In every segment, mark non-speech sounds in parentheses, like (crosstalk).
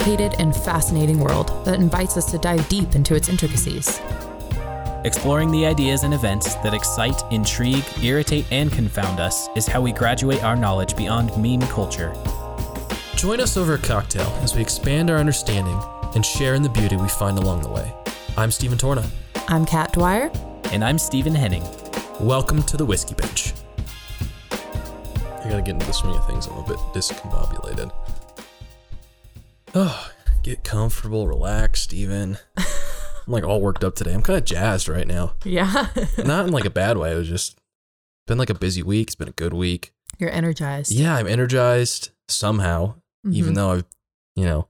complicated and fascinating world that invites us to dive deep into its intricacies. Exploring the ideas and events that excite, intrigue, irritate, and confound us is how we graduate our knowledge beyond meme culture. Join us over a cocktail as we expand our understanding and share in the beauty we find along the way. I'm Stephen Torna. I'm Kat Dwyer. And I'm Stephen Henning. Welcome to the Whiskey Bench. I gotta get into the swing of things. I'm a bit discombobulated. Oh, get comfortable, relaxed, even. (laughs) I'm like all worked up today. I'm kind of jazzed right now. Yeah. (laughs) Not in like a bad way. It was just been like a busy week. It's been a good week. You're energized. Yeah, I'm energized somehow, even Mhm. though I've, you know,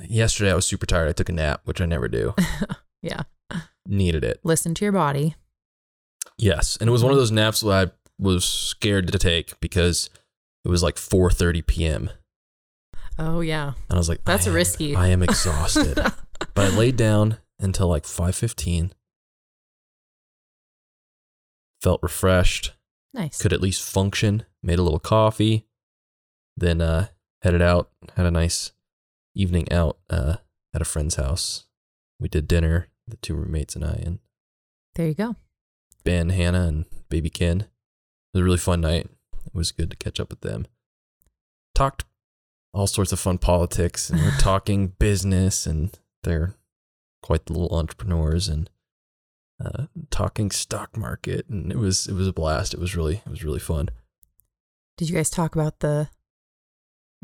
yesterday I was super tired. I took a nap, which I never do. (laughs) Yeah. Needed it. Listen to your body. Yes, and it was one of those naps that I was scared to take because it was like 4:30 p.m. Oh, yeah. and I was like, That's I am- risky. I am exhausted, (laughs) but I laid down until like 5:15. Felt refreshed. nice. Could at least function. Made a little coffee. Then uh, headed out. Had a nice evening out uh, at a friend's house. We did dinner. The two roommates and I and There you go. Ben, Hannah, and baby Ken. It was a really fun night. It was good to catch up with them. Talked all sorts of fun politics, and we're talking (laughs) business, and they're quite the little entrepreneurs, and uh, talking stock market, and it was it was a blast. It was really it was really fun. Did you guys talk about the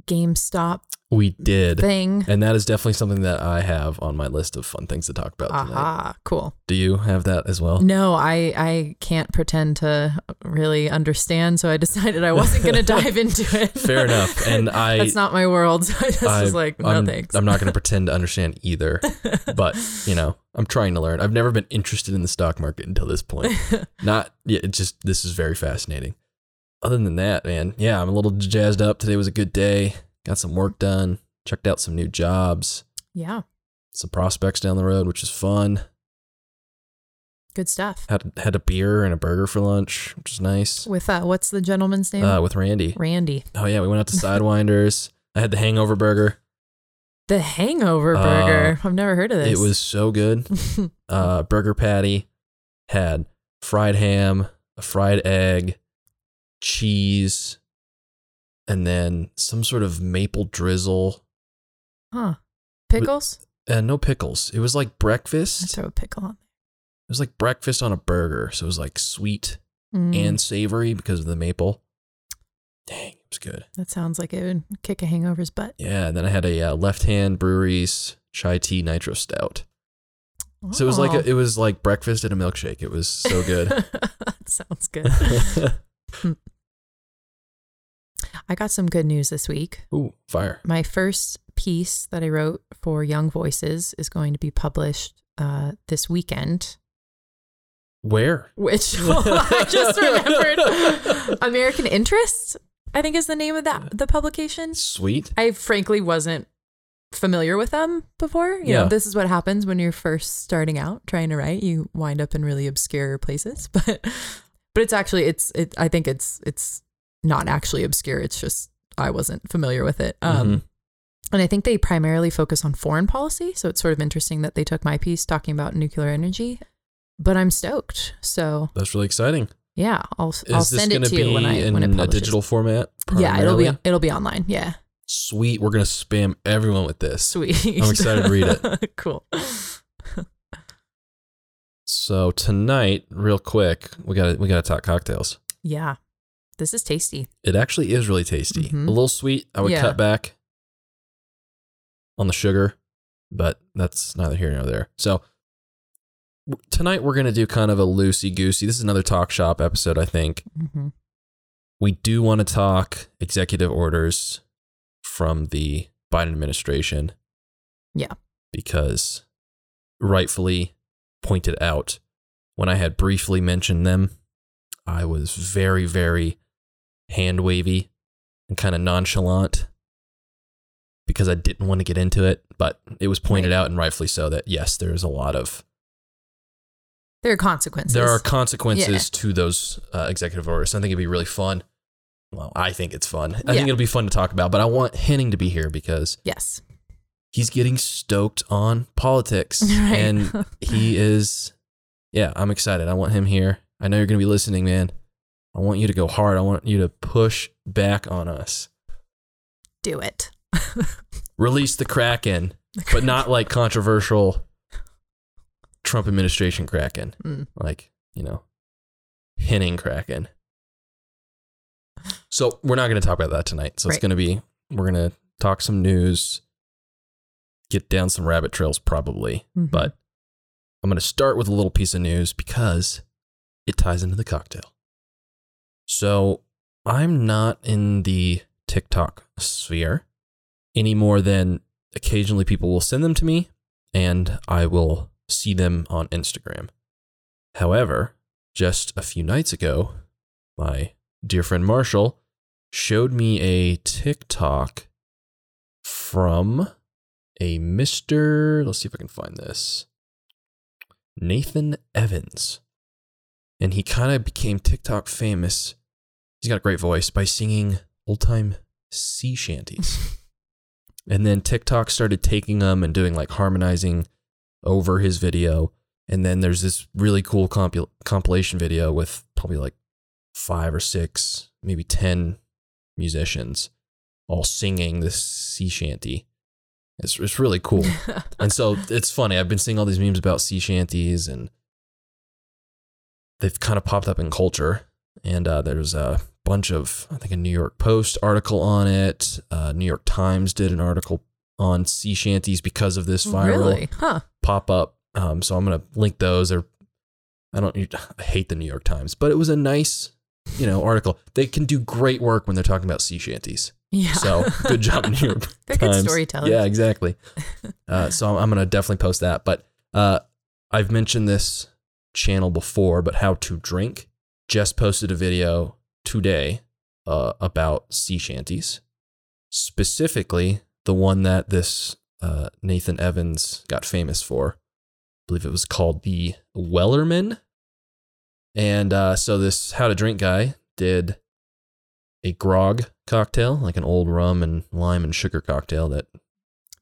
GameStop We did, thing? and that is definitely something that I have on my list of fun things to talk about tonight. Aha, cool. Do you have that as well? No, I I can't pretend to really understand, so I (laughs) decided I wasn't going (laughs) to dive into it. Fair enough. And (laughs) I That's not my world. So I just I- was like, no I'm, thanks. I'm not going to pretend to understand either, but you know, I'm trying to learn. I've never been interested in the stock market until this point. Not, yeah, it just this is very fascinating. Other than that, man, yeah, I'm a little jazzed up. Today was a good day. Got some work done. Checked out some new jobs, yeah, some prospects down the road, which is fun. good stuff. Had had a beer and a burger for lunch, which is nice. With uh, what's the gentleman's name? Uh, with Randy. Randy. Oh yeah, we went out to (laughs) Sidewinders. I had the Hangover burger. The Hangover Uh, Burger. I've never heard of this. It was so good. (laughs) uh, burger patty had fried ham, a fried egg, cheese, and then some sort of maple drizzle. huh? Pickles? And no pickles. It was like breakfast. It throw a pickle on. There. It was like breakfast on a burger. So it was like sweet Mm, and savory because of the maple. Dang, it was good. that sounds like it would kick a hangover's butt. Yeah, and then I had a uh, Left Hand Breweries chai tea nitro stout. So it was like Oh. a, it was like breakfast and a milkshake. It was so good. (laughs) that sounds good. (laughs) (laughs) I got some good news this week. Ooh, fire. My first piece that I wrote for Young Voices is going to be published uh, this weekend, Where? which (laughs) I just remembered. (laughs) American Interest, I think, is the name of that the publication. Sweet. I frankly wasn't familiar with them before. You Yeah. know, this is what happens when you're first starting out trying to write. You wind up in really obscure places, (laughs) but but it's actually it's it. I think it's it's not actually obscure. It's just I wasn't familiar with it. Um, Mhm. and I think they primarily focus on foreign policy. So it's sort of interesting that they took my piece talking about nuclear energy. But I'm stoked. So That's really exciting. yeah, I'll Is I'll send it to you when I in when it a publishes. digital format? Yeah, it'll be it'll be online. Yeah, Sweet. We're going to spam everyone with this. sweet. I'm excited to read it. (laughs) cool. So tonight, real quick, we got to we got to talk cocktails. Yeah. This is tasty. It actually is really tasty. Mhm. A little sweet. I would Yeah. cut back on the sugar, but that's neither here nor there. So tonight we're going to do kind of a loosey goosey. This is another talk shop episode, I think. hmm we do want to talk executive orders from the Biden administration. Yeah. Because rightfully pointed out when I had briefly mentioned them, I was very, very hand wavy and kind of nonchalant because I didn't want to get into it. But it was pointed Right. out, and rightfully so, that yes, there's a lot of There are consequences. there are consequences to those uh, executive orders. I think it'd be really fun well, I think it's fun. I Yeah. think it'll be fun to talk about, but I want Henning to be here because Yes. he's getting stoked on politics (laughs) Right. and he is yeah i'm excited i want him here i know you're going to be listening man i want you to go hard i want you to push back on us Do it. (laughs) release the kraken but not like controversial trump administration kraken Mm. like you know Henning kraken so we're not going to talk about that tonight so it's going to be we're going to talk some news get down some rabbit trails probably Mhm. but I'm going to start with a little piece of news because it ties into the cocktail. So I'm not in the TikTok sphere any more than occasionally people will send them to me and I will see them on Instagram. However, just a few nights ago, my dear friend Marshall showed me a TikTok from a Mr. Let's see if I can find this. Nathan Evans. And he kind of became TikTok famous. He's got a great voice by singing old time sea shanties. (laughs) and then TikTok started taking them and doing like harmonizing over his video. And then there's this really cool compil- compilation video with probably like five or six, maybe 10 musicians all singing this sea shanty. It's, it's really cool. (laughs) And so it's funny. I've been seeing all these memes about sea shanties, and they've kind of popped up in culture. And uh, there's a bunch of, I think, a New York Post article on it. Uh, New York Times did an article on sea shanties because of this viral Really? Huh. pop up. Um, so I'm gonna link those. Or I don't I hate the New York Times, but it was a nice, you know, article. They can do great work when they're talking about sea shanties. Yeah. So good job, (laughs) New York They're good Times. storytellers. Yeah, exactly. (laughs) Uh, so I'm, I'm going to definitely post that. But uh, I've mentioned this channel before, but How to Drink just posted a video today uh, about sea shanties, specifically the one that this uh, Nathan Evans got famous for. I believe it was called the Wellerman. And uh, so this How to Drink guy did a grog cocktail, like an old rum and lime and sugar cocktail that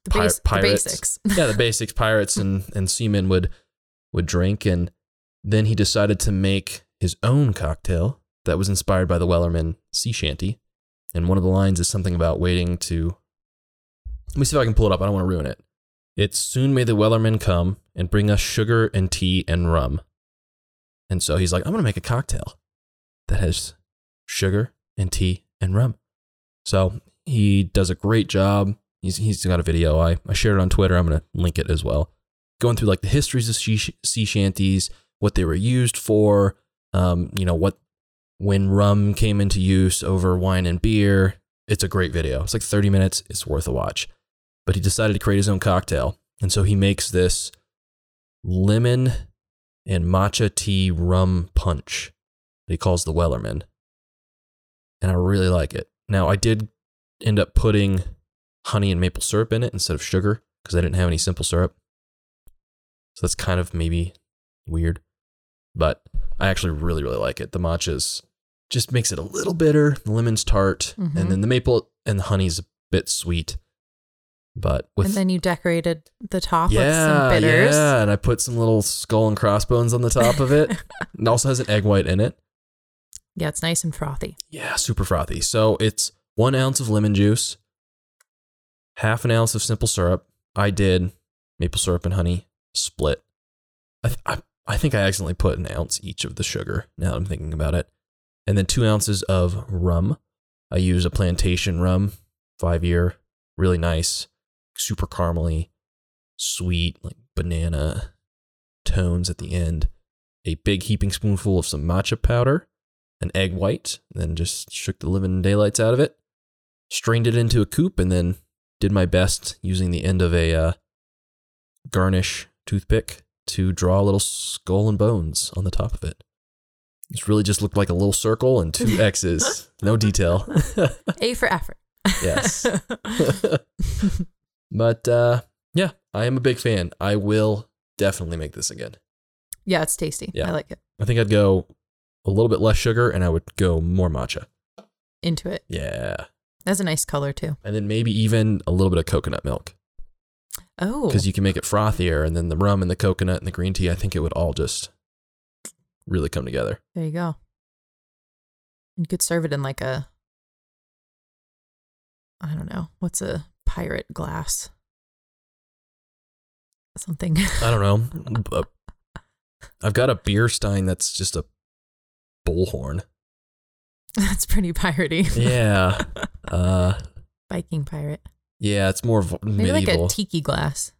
the, base, the pirates. basics. yeah, the (laughs) basics pirates and, and seamen would would drink and then he decided to make his own cocktail that was inspired by the Wellerman sea shanty. And one of the lines is something about waiting to Let me see if I can pull it up. I don't want to ruin it. It's soon may the Wellerman come and bring us sugar and tea and rum. And so he's like, I'm going to make a cocktail that has sugar and tea and rum. So he does a great job. He's, he's got a video. I, I shared it on Twitter. I'm going to link it as well. Going through like the histories of sea shanties, what they were used for, um, you know, what when rum came into use over wine and beer. It's a great video. It's like 30 minutes. It's worth a watch. But he decided to create his own cocktail. And so he makes this lemon and matcha tea rum punch that he calls the Wellerman. And I really like it. Now, I did end up putting honey and maple syrup in it instead of sugar because I didn't have any simple syrup. So that's kind of maybe weird. But I actually really, really like it. The matcha's just makes it a little bitter. The lemon's tart. Mhm. And then the maple and the honey's a bit sweet. But with and then you decorated the top with yeah, some bitters. yeah, and I put some little skull and crossbones on the top of it. (laughs) it also has an egg white in it. Yeah, it's nice and frothy. Yeah, super frothy. So it's one ounce of lemon juice, half an ounce of simple syrup. I did maple syrup and honey split. I, th- I, I think I accidentally put an ounce each of the sugar. Now that I'm thinking about it, and then two ounces of rum. I use a plantation rum, five year, really nice, super caramely, sweet, like banana tones at the end. A big heaping spoonful of some matcha powder an egg white, then just shook the living daylights out of it, strained it into a coupe, and then did my best using the end of a uh, garnish toothpick to draw a little skull and bones on the top of it. This really just looked like a little circle and two (laughs) X's, no detail. A for effort. Yes. (laughs) but uh, yeah, I am a big fan. I will definitely make this again. yeah, it's tasty. Yeah. I like it. I think I'd go a little bit less sugar and I would go more matcha. into it. Yeah. That's a nice color too. And then maybe even a little bit of coconut milk Oh, because you can make it frothier. And then the rum and the coconut and the green tea, I think it would all just really come together. there you go. You could serve it in like a, I don't know, what's a pirate glass? Something. I don't know. (laughs) I've got a beer stein that's just a bullhorn. That's pretty piratey. Yeah. (laughs) Uh, Viking pirate. Yeah, it's more v- Maybe medieval. like a tiki glass.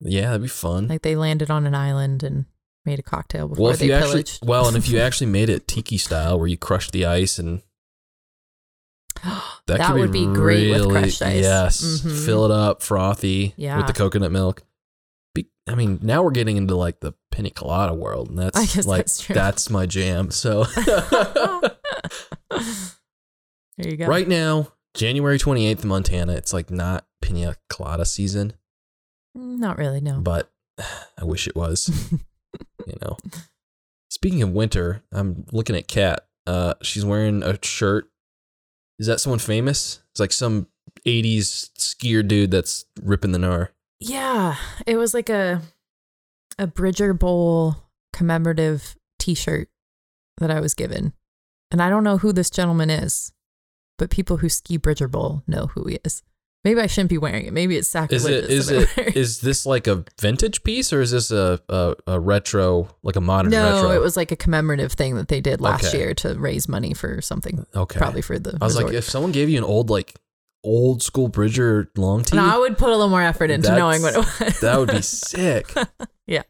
yeah, that'd be fun. Like they landed on an island and made a cocktail before well, if they you actually, pillaged. well, and if you (laughs) actually made it tiki style, where you crushed the ice and (gasps) that, That would be great with really- crushed ice. Yes, Mhm. fill it up frothy Yeah. with the coconut milk. Be, I mean, now we're getting into like the pina colada world, and that's like that's that's my jam. So (laughs) (laughs) there you go. right now, January twenty eighth, Montana, it's like not pina colada season, Not really, no. but (sighs) I wish it was. (laughs) you know. Speaking of winter, I'm looking at Kat. Uh, she's wearing a shirt. Is that someone famous? It's like some '80s skier dude that's ripping the gnar. yeah, it was like a a Bridger Bowl commemorative T-shirt that I was given, and I don't know who this gentleman is, but people who ski Bridger Bowl know who he is. Maybe I shouldn't be wearing it. Maybe it's Is sacrilegious. it is that I it is this like a vintage piece or is this a a, a retro like a modern No, retro? it was like a commemorative thing that they did last Okay. year to raise money for something, okay. probably for the. I was like, if someone gave you an old like old school Bridger long tee, no, I would put a little more effort into knowing what it was. that would be (laughs) sick. yeah,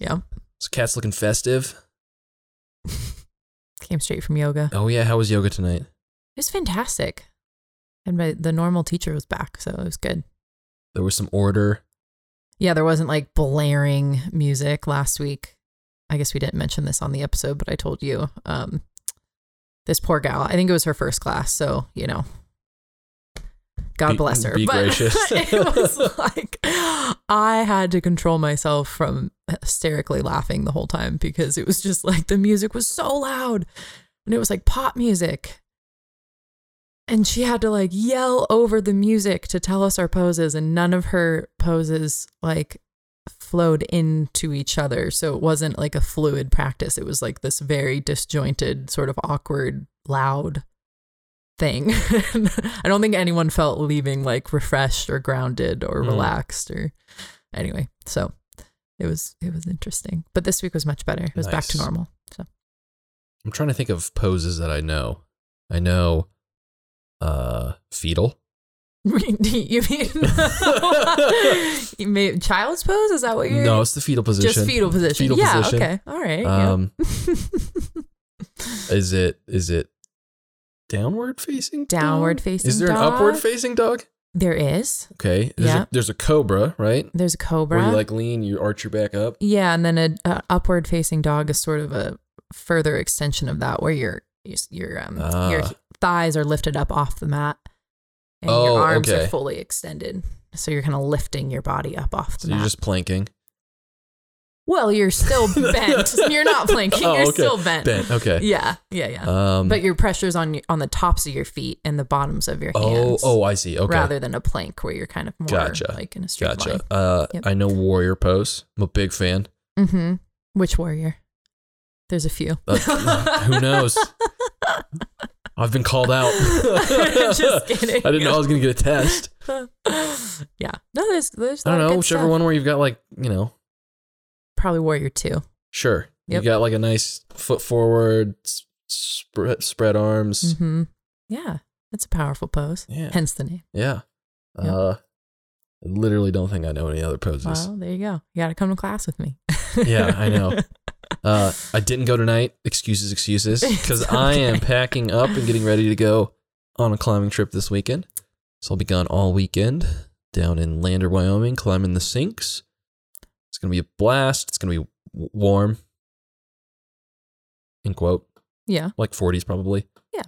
yeah. So Kat's looking festive. (laughs) Came straight from yoga. Oh yeah, how was yoga tonight? It was fantastic, and my, the normal teacher was back, so it was good. There was some order. Yeah, there wasn't like blaring music last week. I guess we didn't mention this on the episode, but I told you. Um, this poor gal. I think it was her first class, so you know. God Be- bless her. be but (laughs) gracious. it was like I had to control myself from hysterically laughing the whole time because it was just like the music was so loud and it was like pop music. And she had to like yell over the music to tell us our poses, and none of her poses like flowed into each other. So it wasn't like a fluid practice. It was like this very disjointed, sort of awkward, loud thing. (laughs) I don't think anyone felt leaving like refreshed or grounded or Mm. relaxed or anyway. So it was it was interesting. But this week was much better. It was back to normal. So I'm trying to think of poses that I know. I know uh fetal. (laughs) you mean (laughs) you made child's pose? Is that what you're No, it's the fetal position. just fetal position? Fetal yeah, position. okay. All right. yeah. Um (laughs) is it is it downward facing? dog? Downward facing Is there dog? an upward facing dog? There is. Okay. There's, Yeah. a, there's a cobra, right? There's a cobra. Where you like lean, you arch your back up. Yeah, and then a, a upward facing dog is sort of a further extension of that, where your your um your Ah. Thighs are lifted up off the mat, and Oh, your arms okay. are fully extended. So you're kind of lifting your body up off the So mat. you're just planking. well, you're still (laughs) bent. you're not planking. Oh, you're okay. still bent. Bent. Okay. Yeah, yeah, yeah. Um but your pressure's on on the tops of your feet and the bottoms of your Oh, hands. oh, I see. Okay. rather than a plank where you're kind of more Gotcha. like in a straight Gotcha. line. Uh Yep. I know warrior pose. I'm a big fan. Mm-hmm. Which warrior? There's a few. Uh, who knows? (laughs) I've been called out. (laughs) Just (laughs) kidding. I didn't know I was gonna get a test. (laughs) yeah. No, there's there's. I don't know, whichever stuff. one where you've got like, you know, Probably warrior two. sure. Yep. You got like a nice foot forward, spread spread arms. Mm-hmm. Yeah, that's a powerful pose. Yeah. Hence the name. Yeah. Yep. Uh I literally don't think I know any other poses. Well, there you go. You got to come to class with me. Yeah, I know. Uh, I didn't go tonight. Excuses, excuses. (laughs) Because It's I am packing up and getting ready to go on a climbing trip this weekend. So I'll be gone all weekend down in Lander, Wyoming, climbing the sinks. It's going to be a blast. It's going to be w- warm. In quote, yeah. like 40s probably. Yeah.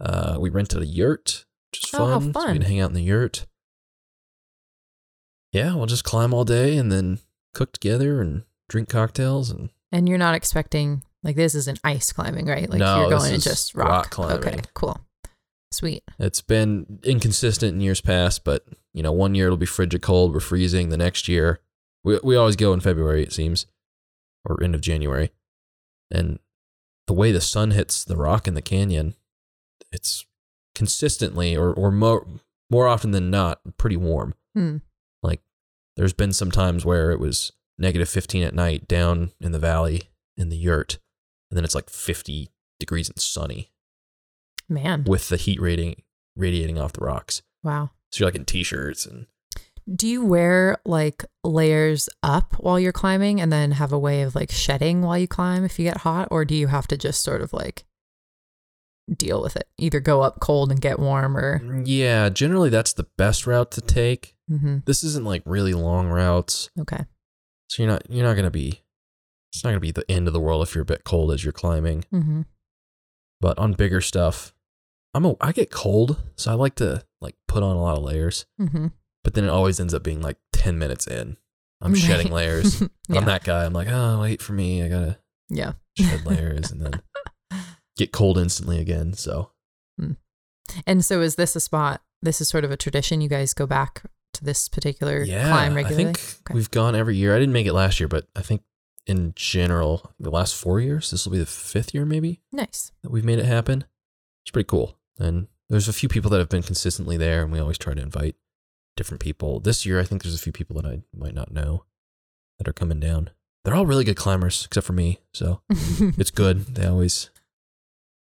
Uh, we rented a yurt, which is Oh, fun. how So we fun. can hang out in the yurt. Yeah, we'll just climb all day and then cook together and drink cocktails and And you're not expecting Like this isn't ice climbing, right? Like No, you're going to just rock rock. climbing. Okay, cool. Sweet. It's been inconsistent in years past, but you know, one year it'll be frigid cold, we're freezing. The next year, we we always go in February, it seems, or end of January, and the way the sun hits the rock in the canyon, it's consistently or or more more often than not pretty warm. Hmm. Like there's been some times where it was negative 15 at night down in the valley in the yurt, and then it's like 50 degrees and sunny Man. with the heat radiating radiating off the rocks. Wow. So you're like in t-shirts and Do you wear like layers up while you're climbing and then have a way of like shedding while you climb if you get hot? Or do you have to just sort of like deal with it? Either go up cold and get warm or. yeah, generally that's the best route to take. hmm This isn't like really long routes, Okay. So you're not you're not gonna be it's not gonna be the end of the world if you're a bit cold as you're climbing. hmm But on bigger stuff, I'm a I get cold, so I like to like put on a lot of layers. hmm But then it always ends up being like ten minutes in. I'm (laughs) shedding layers. yeah. I'm that guy. I'm like, oh, wait for me. I gotta yeah. shed layers and then (laughs) get cold instantly again. So And so is this a spot? This is sort of a tradition. You guys go back to this particular yeah, climb regularly? I think Okay. we've gone every year. I didn't make it last year, but I think in general, the last four years, this will be the fifth year maybe nice. that we've made it happen. It's pretty cool. And there's a few people that have been consistently there, and we always try to invite different people. This year, I think there's a few people that I might not know that are coming down. They're all really good climbers, except for me. So (laughs) it's good. They always.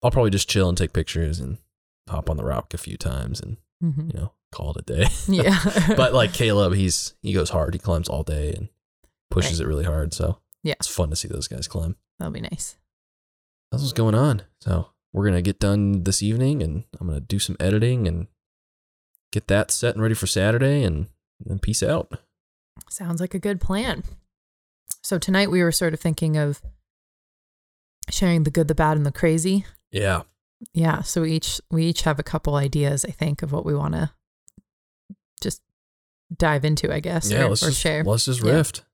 I'll probably just chill and take pictures and hop on the rock a few times and Mhm. you know call it a day. (laughs) Yeah. (laughs) but like Caleb, he's he goes hard. He climbs all day and pushes it really hard. So Yeah. it's fun to see those guys climb. that'll be nice. That's what's going on. So we're gonna get done this evening, and I'm gonna do some editing and get that set and ready for Saturday, and then peace out. Sounds like a good plan. So tonight we were sort of thinking of sharing the good, the bad, and the crazy. Yeah, Yeah. So we each we each have a couple ideas, I think, of what we want to just dive into, I guess, yeah. or, let's or just share. let's just Yeah. rift.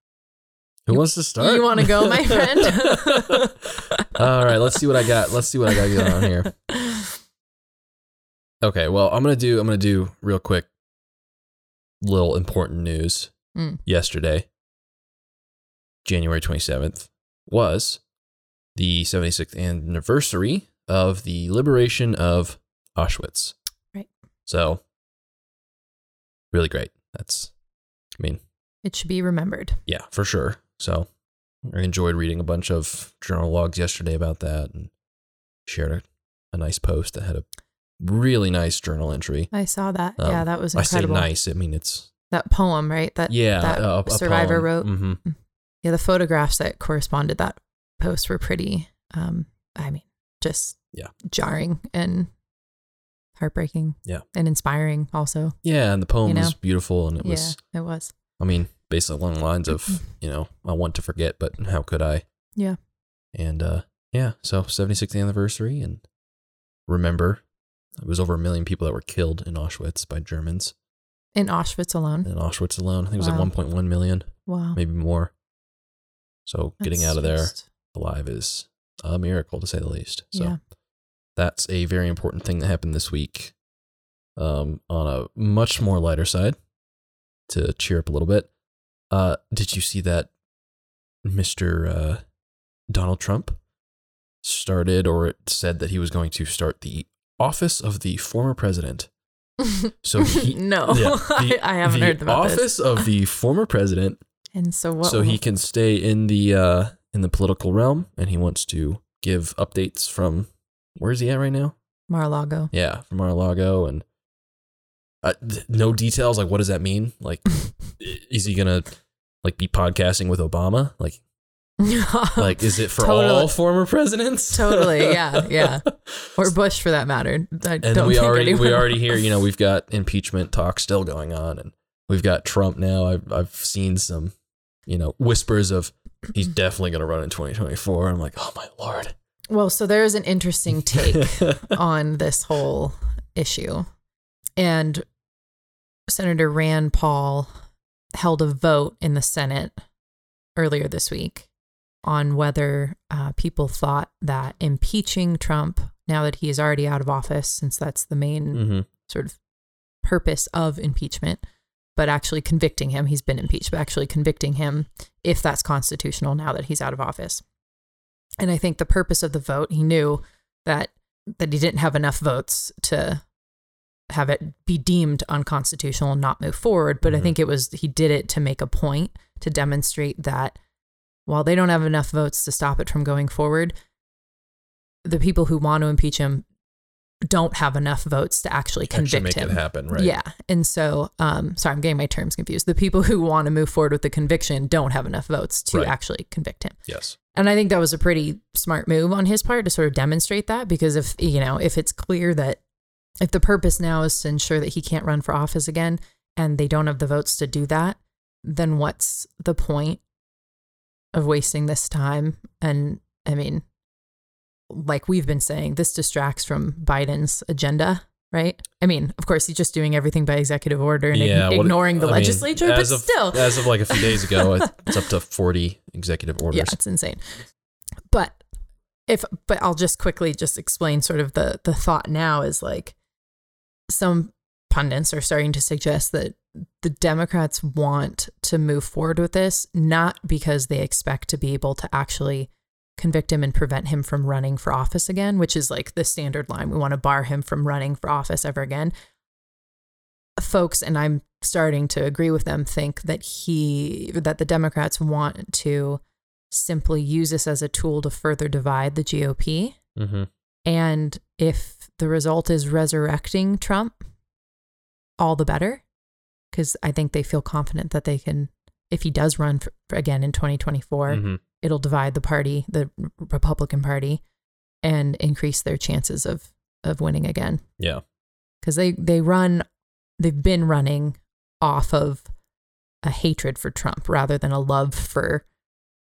Who wants to start? You want to go, my friend? (laughs) all right, let's see what I got. Let's see what I got going on here. (laughs) Okay, well, I'm gonna do I'm gonna do real quick little important news. Mm. Yesterday, January 27th, was the 76th anniversary of the liberation of Auschwitz. Right. So really great. That's I mean, It should be remembered. yeah, for sure. So I enjoyed reading a bunch of journal logs yesterday about that and shared a, a nice post that had a really nice journal entry. I saw that. Um, yeah, that was I say incredible. nice, I mean it's That poem, right? That yeah, that a, a survivor poem. wrote. Mhm. Yeah, the photographs that corresponded that post were pretty. Um, I mean, just Yeah. jarring and heartbreaking. Yeah. and inspiring also. Yeah, and the poem You know? was beautiful and it was it was. I mean, basically along the lines of, you know, I want to forget, but how could I? Yeah. And uh yeah, so 76th anniversary and remember it was over a million people that were killed in Auschwitz by Germans In Auschwitz alone. in Auschwitz alone. I think it was like 1.1 million, Wow, maybe more. So getting out of there just- alive is a miracle to say the least. So Yeah. That's a very important thing that happened this week. Um, on a much more lighter side, to cheer up a little bit. Uh, did you see that Mr. Uh, Donald Trump started or said that he was going to start the office of the former president? So (laughs) he no, yeah, (laughs) the- I, I haven't heard the about office this. of the former president (laughs) And so what? so he can stay in the uh in the political realm and he wants to give updates from where's he at right now Mar-a-Lago. yeah from mar-a-lago and uh, th- no details like what does that mean like (laughs) is he gonna like be podcasting with obama like (laughs) like is it for Totally. all former presidents Totally, yeah, yeah. (laughs) or Bush for that matter. I and we already we already hear you know we've got impeachment talk still going on and we've got trump now i've, I've seen some you know whispers of he's (clears throat) definitely going to run in 2024 i'm like oh my lord Well, so there's an interesting take (laughs) on this whole issue. And Senator Rand Paul held a vote in the Senate earlier this week on whether uh, people thought that impeaching Trump, now that he is already out of office, since that's the main Mm-hmm. sort of purpose of impeachment, but actually convicting him, he's been impeached, but actually convicting him if that's constitutional now that he's out of office. And I think the purpose of the vote, he knew that that he didn't have enough votes to have it be deemed unconstitutional and not move forward. But I Mhm. think it was he did it to make a point to demonstrate that while they don't have enough votes to stop it from going forward, the people who want to impeach him don't have enough votes to actually convict Actually make him. it happen, right? Yeah. And so, um, sorry, I'm getting my terms confused. The people who want to move forward with the conviction don't have enough votes to Right. actually convict him. Yes. And I think that was a pretty smart move on his part to sort of demonstrate that because if, you know, if it's clear that if the purpose now is to ensure that he can't run for office again and they don't have the votes to do that, then what's the point of wasting this time? And I mean, like we've been saying, this distracts from Biden's agenda, right? I mean, of course, he's just doing everything by executive order and Yeah, ign- what- ignoring the I mean, legislature, but as of, still. as of like a few days ago, (laughs) it's up to 40 executive orders. Yeah, it's insane. But if but I'll just quickly just explain sort of the the thought now is like some pundits are starting to suggest that the Democrats want to move forward with this not because they expect to be able to actually convict him and prevent him from running for office again, which is like the standard line. We want to bar him from running for office ever again. Folks, and I'm starting to agree with them, think that he that the Democrats want to simply use this as a tool to further divide the GOP. Mm-hmm. And if the result is resurrecting Trump, all the better. Because I think they feel confident that they can, if he does run for, again in 2024, Mm-hmm. It'll divide the party, the Republican Party, and increase their chances of of winning again. Yeah. Because they they run, they've been running off of a hatred for Trump rather than a love for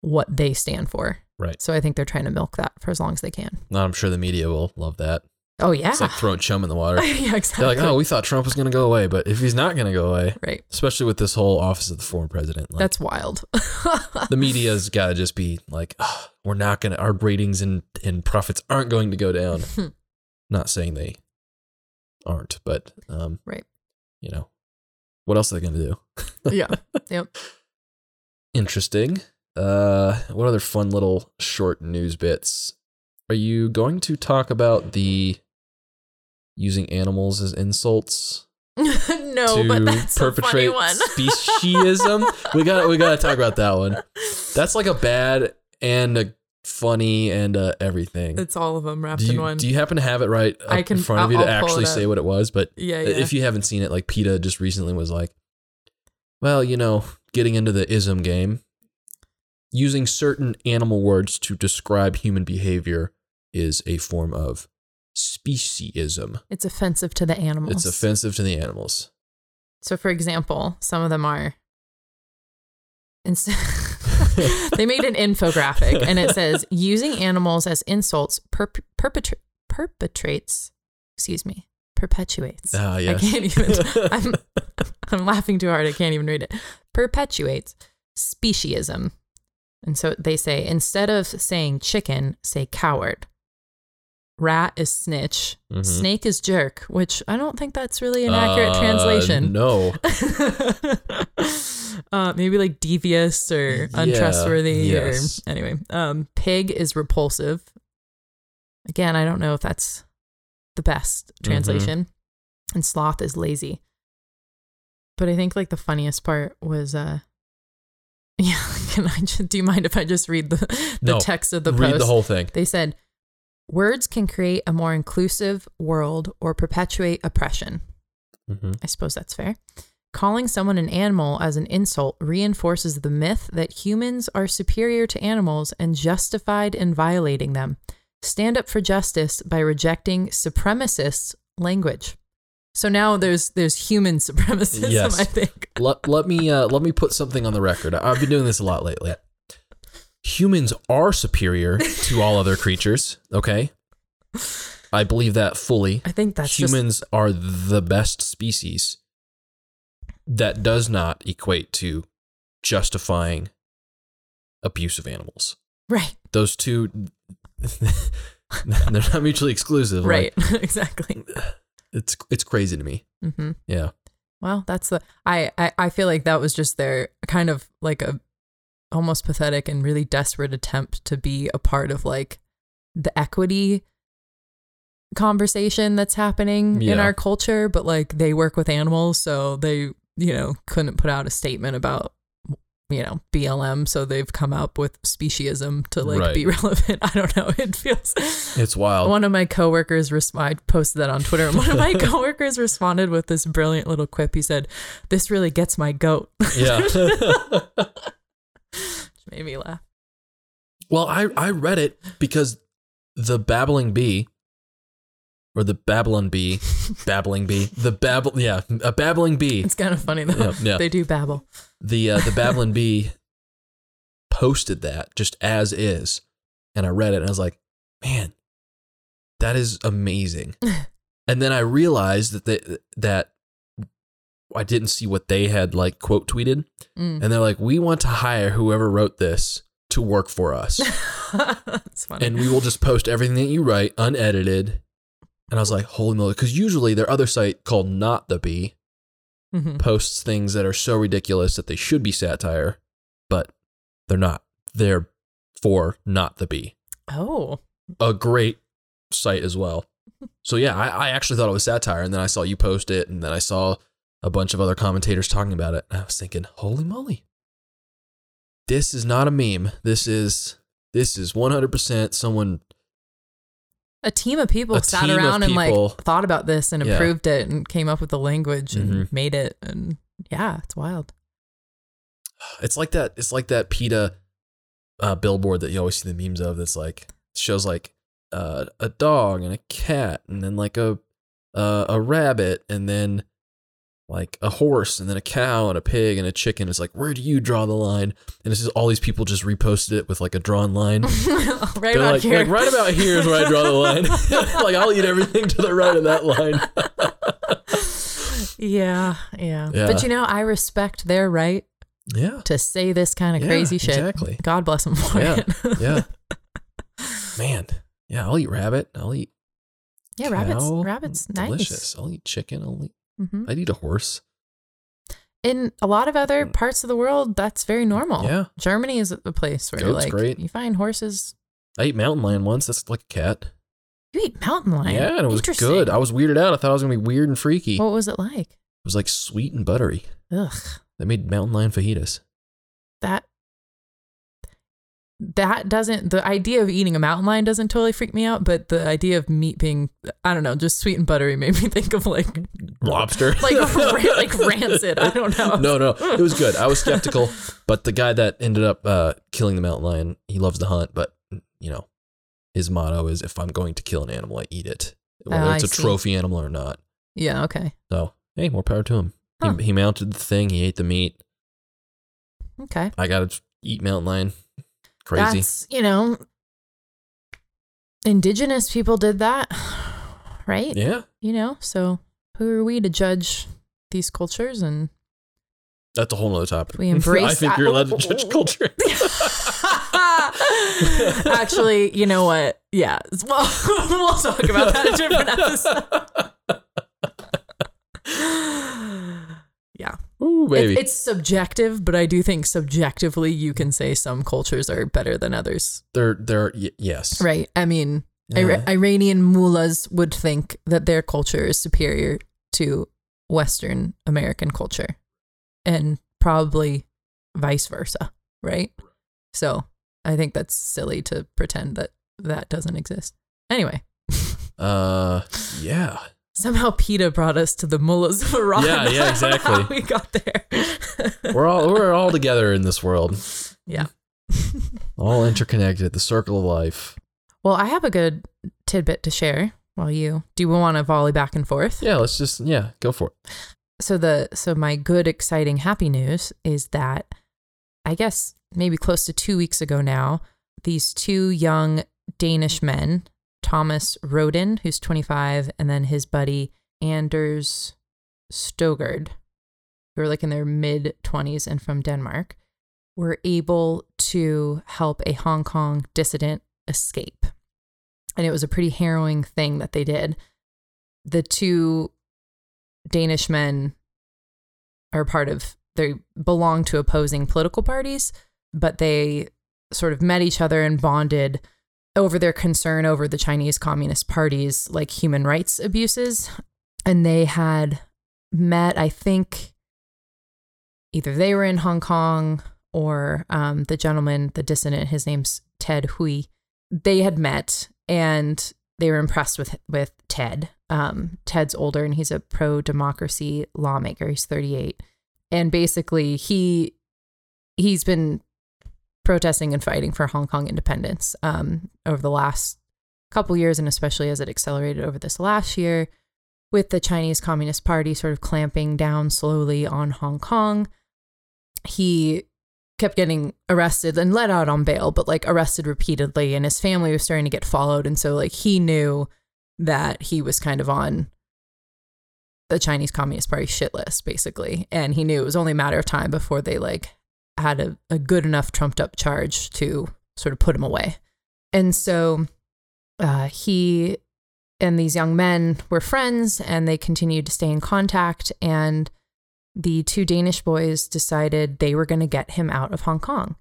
what they stand for. Right. So I think they're trying to milk that for as long as they can. I'm sure the media will love that. Oh yeah, It's like throwing chum in the water. (laughs) yeah, exactly. They're like, oh, we thought Trump was going to go away, but if he's not going to go away, right. especially with this whole office of the former president, like, That's wild. the (laughs) media's got to just be like, oh, we're not going to, our ratings and, and profits aren't going to go down. (laughs) not saying they aren't, but, um, Right. you know, what else are they going to do? yeah. Yep. Interesting. Uh, what other fun little short news bits? Are you going to talk about the using animals as insults (laughs) no, to but that's a funny perpetrate one. (laughs) speciesism? we got we got to talk about that one. That's like a bad and a funny and a everything. it's all of them wrapped Do in one. do you happen to have it right I can- in front of you I'll- to I'll actually say what it was? But yeah, yeah. if you haven't seen it, like PETA just recently was like, well, you know, getting into the ism game, using certain animal words to describe human behavior is a form of speciesism. it's offensive to the animals. It's offensive to the animals. So, for example, some of them are. Instead, (laughs) they made an (laughs) infographic and it says using animals as insults perp- perpetra- perpetrates, excuse me, perpetuates. Ah, yes. I can't even. (laughs) I'm, I'm laughing too hard. I can't even read it. Perpetuates speciesism. And so they say instead of saying chicken, say coward. Rat is snitch. Mhm. Snake is jerk, which I don't think that's really an accurate Uh, translation. No. (laughs) uh, maybe like devious or Yeah, untrustworthy yes. or anyway. Um, pig is repulsive. Again, I don't know if that's the best Mm-hmm. translation. And sloth is lazy. But I think like the funniest part was uh (laughs) yeah, can I just do you mind if I just read the, the No. text of the Read post? the whole thing. They said, words can create a more inclusive world or perpetuate oppression. hmm I suppose that's fair. Calling someone an animal as an insult reinforces the myth that humans are superior to animals and justified in violating them. Stand up for justice by rejecting supremacist language. So now there's there's human supremacism, Yes. I think. Let, let me uh, let me put something on the record. I've been doing this a lot lately. Humans are superior to all other creatures. Okay, I believe that fully. I think that's just Humans are the best species. That does not equate to justifying abuse of animals. Right. Those two, (laughs) they're not mutually exclusive. Like, Right. (laughs) exactly. it's it's crazy to me. hmm Yeah. Well, that's the I, I I feel like that was just their kind of like a almost pathetic and really desperate attempt to be a part of like the equity conversation that's happening in our culture, but like they work with animals, so they, you know, couldn't put out a statement about you know, BLM, so they've come up with speciesism to like Right. be relevant. (laughs) I don't know. It feels It's wild. one of my coworkers res- I posted that on Twitter and (laughs) one of my coworkers responded with this brilliant little quip. He said, "This really gets my goat." yeah. (laughs) Made me laugh. well, I I read it because the babbling bee or the Babylon bee, (laughs) babbling bee, the babble yeah, a babbling bee. It's kind of funny though. Yeah, yeah. They do babble. the uh, the (laughs) Babylon Bee posted that just as is, and I read it and I was like, man, that is amazing. (laughs) and then I realized that they, that I didn't see what they had like quote tweeted, Mm. and they're like, we want to hire whoever wrote this to work for us, (laughs) and we will just post everything that you write unedited. And I was like, holy moly, because usually their other site called Not the Bee Mhm. posts things that are so ridiculous that they should be satire, but they're not. They're for not the bee. Oh, A great site as well. (laughs) So yeah, I, I actually thought it was satire, and then I saw you post it, and then I saw a bunch of other commentators talking about it, and I was thinking, holy moly, this is not a meme. This is this is one hundred percent someone. a team of people sat around and like thought about this and Yeah. approved it and came up with the language and Mhm. made it. And yeah, it's wild. It's like that. It's like that PETA uh, billboard that you always see the memes of. That's like shows like uh, a dog and a cat, and then like a uh, a rabbit, and then like a horse, and then a cow and a pig and a chicken. It's like where do you draw the line? And it's just all these people just reposted it with like a drawn line. (laughs) right They're about like, here. like right about here is where I draw the line. (laughs) (laughs) like I'll eat everything to the right of that line. yeah, yeah, Yeah. But you know, I respect their right yeah, to say this kind of Yeah, crazy shit. exactly. God bless them for Yeah, it. yeah. Man, yeah, I'll eat rabbit. I'll eat yeah, rabbits. cow. Rabbits, Delicious. I'll eat chicken. I'll eat. Nice. hmm I'd eat a horse. In a lot of other parts of the world, that's very normal. Yeah. Germany is a place where Goat's like great. you find horses. I ate mountain lion once. That's like a cat. You eat mountain lion. Yeah, and it was good. I was weirded out. I thought I was gonna be weird and freaky. What was it like? It was like sweet and buttery. Ugh, They made mountain lion fajitas. that that doesn't. The idea of eating a mountain lion doesn't totally freak me out, but the idea of meat being, I don't know, just sweet and buttery made me (laughs) think of like Lobster. (laughs) like (laughs) like rancid. I don't know. no, no, it was good. I was skeptical, but the guy that ended up uh, killing the mountain lion, he loves to hunt, but you know, his motto is if I'm going to kill an animal, I eat it, whether Oh, it's I a see. trophy animal or not. Yeah. Okay. So hey, more power to him. Huh. He, he mounted the thing. He ate the meat. Okay. I gotta eat mountain lion. Crazy. That's you know, indigenous people did that, (sighs) right? yeah, You know, so who are we to judge these cultures and that's a whole nother topic. We (laughs) embrace I think that. you're allowed to judge (laughs) culture. (laughs) Actually, you know what? Yeah. Well, we'll talk about that in a different episode. Ooh, It- it's subjective, but I do think subjectively you can say some cultures are better than others. they're they're y- yes. Right. I mean. Ira- Iranian mullahs would think that their culture is superior to Western American culture and probably vice versa. Right. So I think that's silly to pretend that that doesn't exist. Anyway, (laughs) Uh, yeah. Somehow PETA brought us to the mullahs of Iran. Yeah, yeah, I don't know exactly. how we got there. We're all we're all together in this world, yeah. (laughs) all interconnected. The circle of life. Well, I have a good tidbit to share while you do you want to volley back and forth? Yeah, let's just yeah go for it. So the so my good exciting happy news is that I guess maybe close to 2 weeks ago now, these two young Danish men, Thomas Rohden, who's 25, and then his buddy Anders Storgaard, who are like in their mid 20s and from Denmark, were able to help a Hong Kong dissident escape. And it was a pretty harrowing thing that they did. The two Danish men are part of, they belong to opposing political parties, but they sort of met each other and bonded over their concern over the Chinese Communist Party's like human rights abuses. And they had met, I think, either they were in Hong Kong or um, the gentleman, the dissident, his name's Ted Hui. They had met and they were impressed with with Ted. Um, Ted's older and he's a pro democracy lawmaker. He's 38, and basically he he's been protesting and fighting for Hong Kong independence um, over the last couple years, and especially as it accelerated over this last year, with the Chinese Communist Party sort of clamping down slowly on Hong Kong. He kept getting arrested and let out on bail, but like arrested repeatedly, and his family was starting to get followed. And so, like, he knew that he was kind of on the Chinese Communist Party shit list, basically. And he knew it was only a matter of time before they like had a, a good enough trumped up charge to sort of put him away. And so uh, he and these young men were friends and they continued to stay in contact. And the two Danish boys decided they were going to get him out of Hong Kong.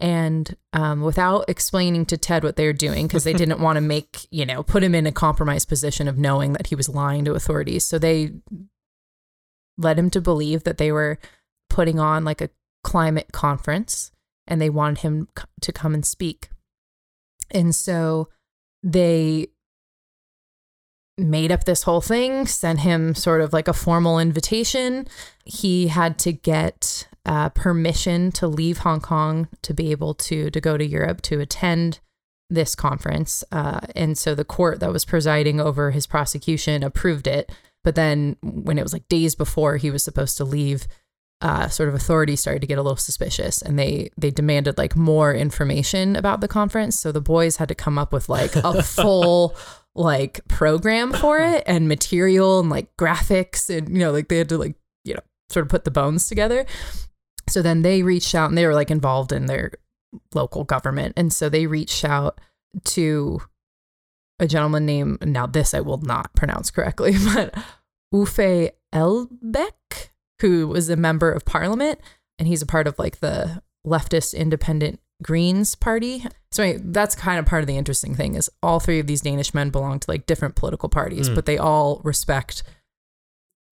And um, without explaining to Ted what they were doing, because they (laughs) didn't want to make, you know, put him in a compromised position of knowing that he was lying to authorities. So they led him to believe that they were putting on like a climate conference and they wanted him to come and speak. And so they made up this whole thing, sent him sort of like a formal invitation. He had to get uh, permission to leave Hong Kong to be able to to go to Europe to attend this conference. Uh, and so the court that was presiding over his prosecution approved it. But then when it was like days before he was supposed to leave, uh, sort of authorities started to get a little suspicious and they they demanded like more information about the conference. So the boys had to come up with like a (laughs) full like program for it and material and like graphics and you know like they had to like you know sort of put the bones together. So then they reached out and they were like involved in their local government. And so they reached out to a gentleman named now this I will not pronounce correctly (laughs) but Uffe Elbæk who was a member of parliament and he's a part of like the leftist independent Greens party. So anyway, that's kind of part of the interesting thing is all three of these Danish men belong to like different political parties, Mm. but they all respect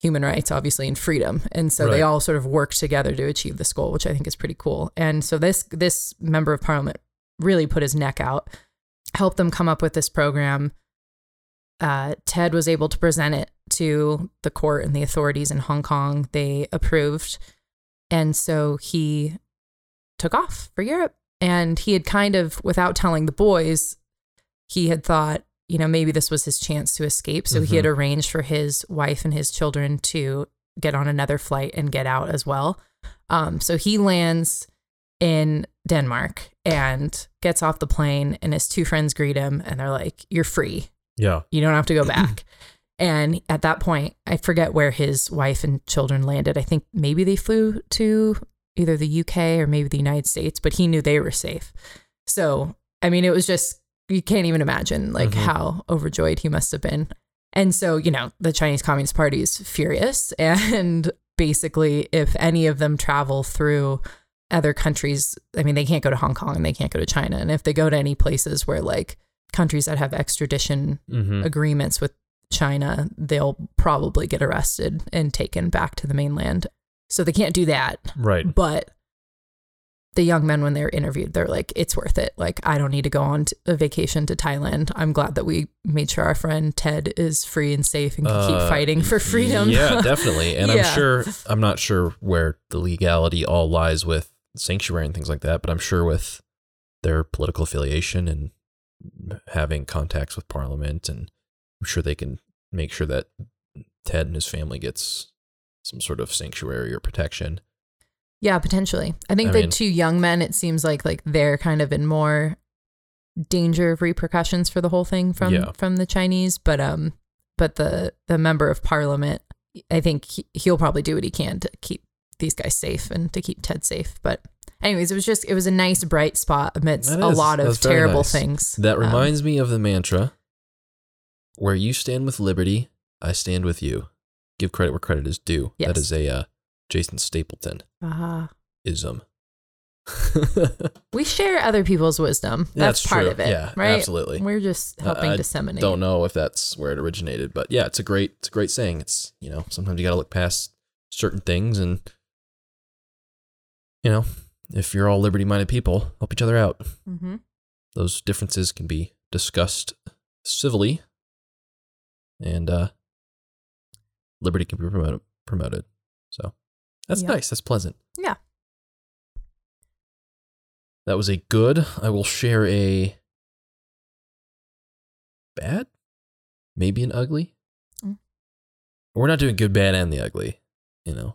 human rights, obviously, and freedom. And so Right. they all sort of work together to achieve this goal, which I think is pretty cool. And so this this member of parliament really put his neck out, helped them come up with this program. Uh, Ted was able to present it to the court and the authorities in Hong Kong. They approved. And so he took off for Europe. And he had kind of, without telling the boys, he had thought, you know, maybe this was his chance to escape. So he had arranged for his wife and his children to get on another flight and get out as well. Um, so he lands in Denmark and gets off the plane, and his two friends greet him, and they're like, You're free. Yeah. You don't have to go back. (clears throat) and at that point, I forget where his wife and children landed. I think maybe they flew to either the UK or maybe the United States, but he knew they were safe. So, I mean, it was just, you can't even imagine like Mhm. how overjoyed he must have been. And so, you know, the Chinese Communist Party is furious. (laughs) And basically, if any of them travel through other countries, I mean, they can't go to Hong Kong and they can't go to China. And if they go to any places where like countries that have extradition Mm-hmm. agreements with China, they'll probably get arrested and taken back to the mainland. So they can't do that. Right. But the young men, when they're interviewed, they're like, it's worth it. Like, I don't need to go on t- a vacation to Thailand. I'm glad that we made sure our friend Ted is free and safe and can keep Uh, fighting for freedom. Yeah, (laughs) definitely. And Yeah. I'm sure I'm not sure where the legality all lies with sanctuary and things like that, but I'm sure with their political affiliation and having contacts with parliament and I'm sure they can make sure that Ted and his family gets some sort of sanctuary or protection. Yeah, potentially. I think I the mean- two young men, it seems like like they're kind of in more danger of repercussions for the whole thing from Yeah. from the Chinese, but um, but the the member of parliament, I think he, he'll probably do what he can to keep these guys safe and to keep Ted safe. But anyways, it was just it was a nice bright spot amidst That a lot of terrible nice. things. That Um, reminds me of the mantra where you stand with liberty, I stand with you. Give credit where credit is due. Yes. That is a uh, Jason Stapleton uh, ism. we share other people's wisdom. That's, That's part true. of it. Yeah, right. absolutely. We're just helping I disseminate. Don't know if that's where it originated, but yeah, it's a great it's a great saying. It's you know sometimes you got to look past certain things, and you know if you're all liberty minded people, help each other out. Mm-hmm. Those differences can be discussed civilly, and uh, liberty can be promoted. Promoted. So that's Yeah. nice. That's pleasant. Yeah. That was a good. I will share a bad, maybe an ugly. Mm. We're not doing good, bad, and the ugly. You know,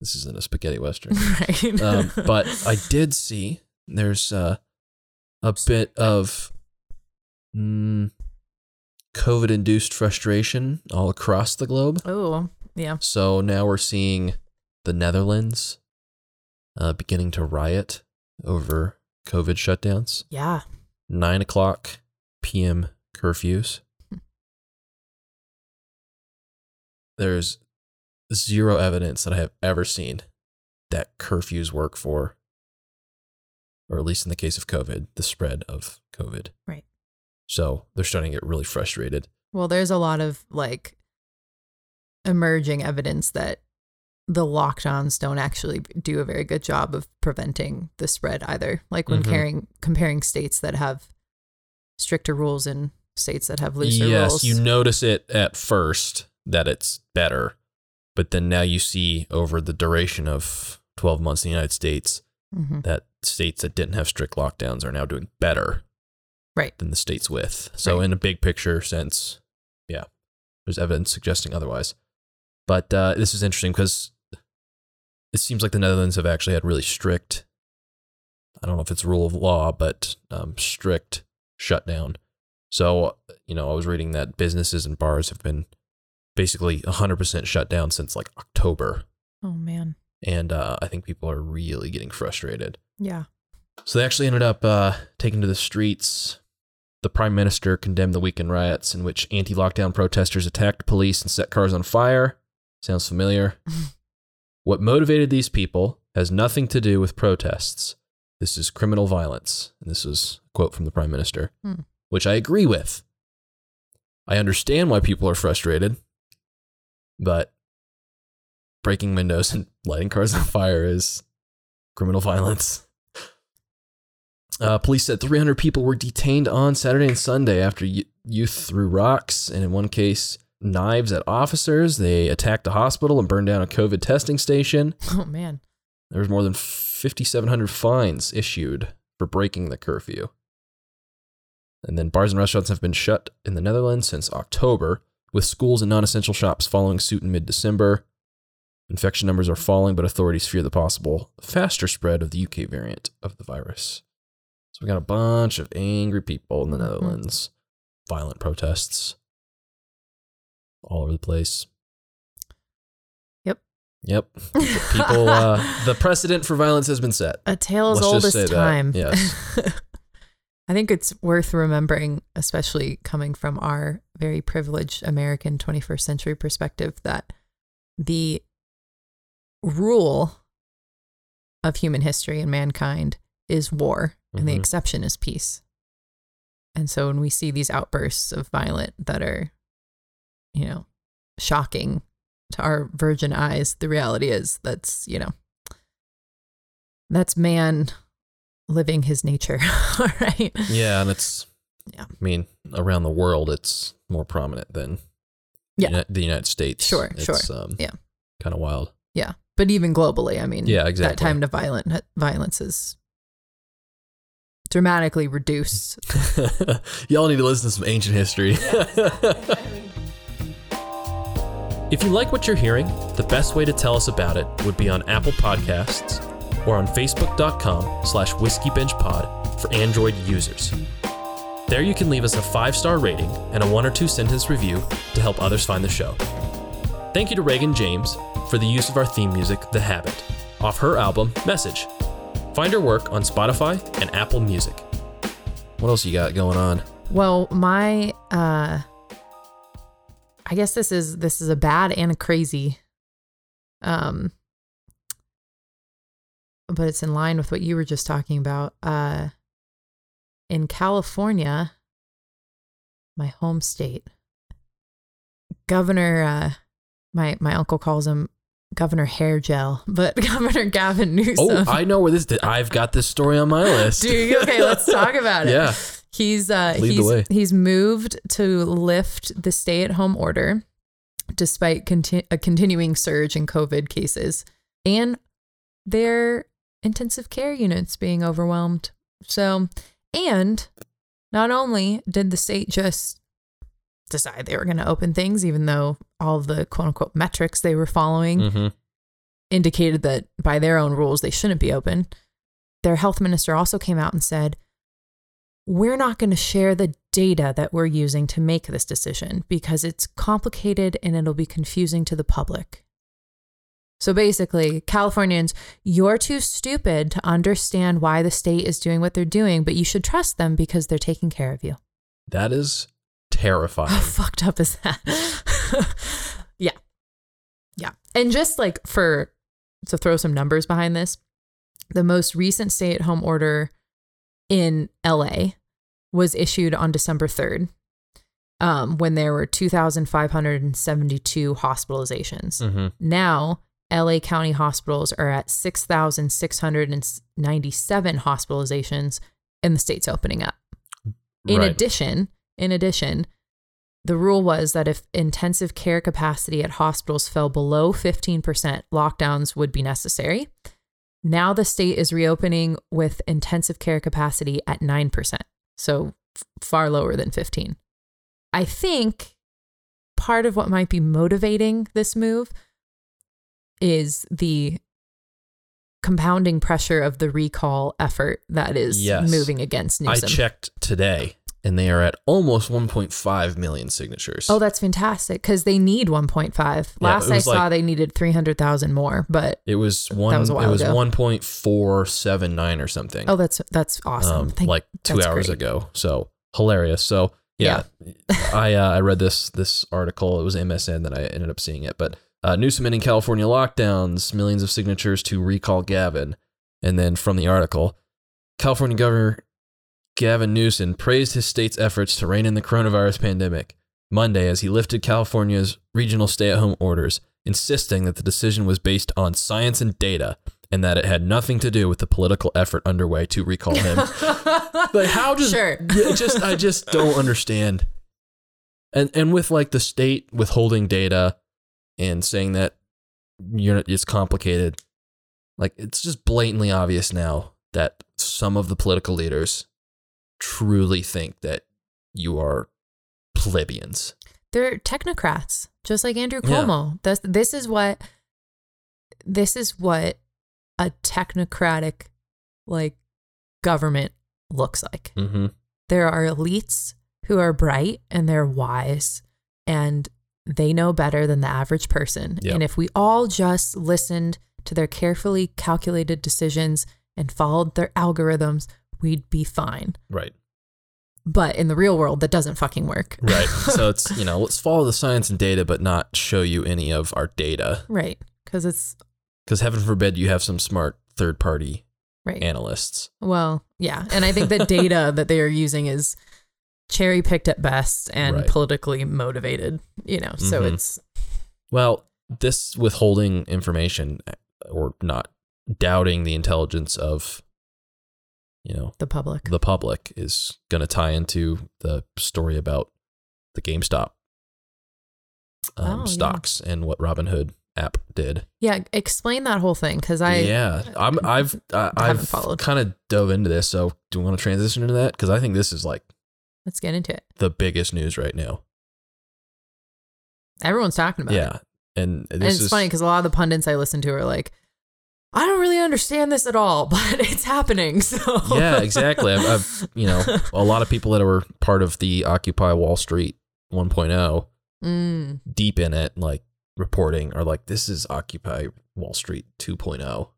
this isn't a spaghetti western. (laughs) right. um, but (laughs) I did see there's uh, a bit of mm, COVID-induced frustration all across the globe. oh yeah. So now we're seeing the Netherlands uh, beginning to riot over COVID shutdowns. Yeah. Nine o'clock p.m. curfews. There's zero evidence that I have ever seen that curfews work for, or at least in the case of COVID, the spread of COVID. Right. So they're starting to get really frustrated. Well, there's a lot of like emerging evidence that the lockdowns don't actually do a very good job of preventing the spread either. Like when Mhm. comparing comparing states that have stricter rules and states that have looser yes, rules. you notice it at first that it's better, but then now you see over the duration of 12 months in the United States Mhm. that states that didn't have strict lockdowns are now doing better Right. than the states with. So, Right. in a big picture sense, yeah, there's evidence suggesting otherwise. But uh, this is interesting because it seems like the Netherlands have actually had really strict, I don't know if it's rule of law, but um, strict shutdown. So, you know, I was reading that businesses and bars have been basically 100% shut down since like October. Oh man. And uh, I think people are really getting frustrated. Yeah. So they actually ended up uh, taking to the streets. The prime minister condemned the weekend riots in which anti lockdown protesters attacked police and set cars on fire. Sounds familiar. (laughs) what motivated these people has nothing to do with protests. This is criminal violence. And this was a quote from the prime minister, Hmm. which I agree with. I understand why people are frustrated, but breaking windows (laughs) and lighting cars on fire is criminal violence. Uh, police said 300 people were detained on Saturday and Sunday after youth threw rocks and, in one case, knives at officers. They attacked a hospital and burned down a COVID testing station. (laughs) Oh man. There was more than 5,700 fines issued for breaking the curfew. And then bars and restaurants have been shut in the Netherlands since October, with schools and non essential shops following suit in mid December. Infection numbers are falling, but authorities fear the possible faster spread of the UK variant of the virus. We got a bunch of angry people in the Mhm. Netherlands, violent protests all over the place. Yep. Yep. (laughs) People, uh, the precedent for violence has been set. a tale as Let's old as say that, time. yes. (laughs) I think it's worth remembering, especially coming from our very privileged American 21st century perspective, that the rule of human history and mankind is war, and the Mhm. exception is peace. And so when we see these outbursts of violence that are, you know, shocking to our virgin eyes, the reality is that's, you know, that's man living his nature. (laughs) All right. Yeah, and it's. Yeah. I mean, around the world, it's more prominent than. Yeah. Uni- the United States. Sure, sure. Um, Yeah. Kind of wild. Yeah. But even globally, I mean, Yeah, exactly. that time to violent violence is dramatically reduced. (laughs) Y'all need to listen to some ancient history. If you like what you're hearing, the best way to tell us about it would be on Apple Podcasts or on facebook.com slash whiskeybenchpod for Android users. There you can leave us a five-star rating and a one or two sentence review to help others find the show. Thank you to Reagan James for the use of our theme music, The Habit, off her album, Message. Find her work on Spotify and Apple Music. What else you got going on? Well, my uh I guess this is this is a bad and a crazy um but it's in line with what you were just talking about. Uh in California, my home state, Governor uh my my uncle calls him Governor Hair Gel, but (laughs) Governor Gavin Newsom. Oh, I know where this. I've got this story on my list. (laughs) You? Okay, let's talk about it. (laughs) Yeah. He's uh Lead he's he's moved to lift the stay-at-home order despite conti- a continuing surge in COVID cases and their intensive care units being overwhelmed. So, and not only did the state just decide they were going to open things even though all the quote unquote metrics they were following Mm-hmm. indicated that by their own rules they shouldn't be open. Their health minister also came out and said, We're not going to share the data that we're using to make this decision because it's complicated and it'll be confusing to the public. So basically, Californians, you're too stupid to understand why the state is doing what they're doing, but you should trust them because they're taking care of you. That is terrifying. (laughs) How fucked up is that? And just like for to throw some numbers behind this, the most recent stay at home order in LA was issued on December 3rd. Um, when there were 2,572 hospitalizations. mm-hmm. Now, LA County hospitals are at 6,697 hospitalizations, and the state's opening up. In right. addition, in addition, the rule was that if intensive care capacity at hospitals fell below 15%, lockdowns would be necessary. Now the state is reopening with intensive care capacity at 9%, so f- far lower than 15. I think part of what might be motivating this move is the compounding pressure of the recall effort that is Yes. moving against new. I checked today, and they are at almost 1.5 million signatures. Oh, that's fantastic because they need 1.5. Last it I saw, like- they needed 300,000 more. But it was one. was a while it was 1.479 or something. oh, that's that's awesome. um, Thank- like two hours great. ago. So hilarious. So yeah, I uh, I read this this article. It was MSN that I ended up seeing it. But uh, Newsom ending California lockdowns, millions of signatures to recall Gavin, and then from the article, California Governor Gavin Newsom praised his state's efforts to rein in the coronavirus pandemic Monday as he lifted California's regional stay-at-home orders, insisting that the decision was based on science and data. And that it had nothing to do with the political effort underway to recall him. (laughs) Like how does Sure. (laughs) Just I just don't understand. And and with like the state withholding data and saying that you're not, it's complicated, like it's just blatantly obvious now that some of the political leaders truly think that you are plebeians. They're technocrats, just like Andrew Yeah. Cuomo. This this is what this is what a technocratic like government looks like. Mm-hmm. There are elites who are bright and they're wise and they know better than the average person. Yep. And if we all just listened to their carefully calculated decisions and followed their algorithms, we'd be fine. Right. But in the real world, that doesn't fucking work. Right. (laughs) so it's you know let's follow the science and data, but not show you any of our data, right. Because it's, because heaven forbid you have some smart third party right. analysts. Well, yeah. And I think the data (laughs) that they are using is cherry picked at best and Right. politically motivated, you know. So Mhm. it's Well, this withholding information or not doubting the intelligence of you know the public. the public is going to tie into the story about the GameStop um, Oh, yeah. stocks and what Robinhood app did. yeah. Explain that whole thing because I, yeah, I'm, (laughs) I've uh, haven't I've followed. kind of dove into this. So do you want to transition into that? Because I think this is like let's get into it. the biggest news right now. Everyone's talking about it. Yeah, and this And it's is funny because a lot of the pundits I listen to are like, I don't really understand this at all, (laughs) but it's happening. So yeah, (laughs) exactly. I've, I've, you know, a lot of people that were part of the Occupy Wall Street 1.0, Mm, deep in it, like reporting, are like, this is Occupy Wall Street 2.0.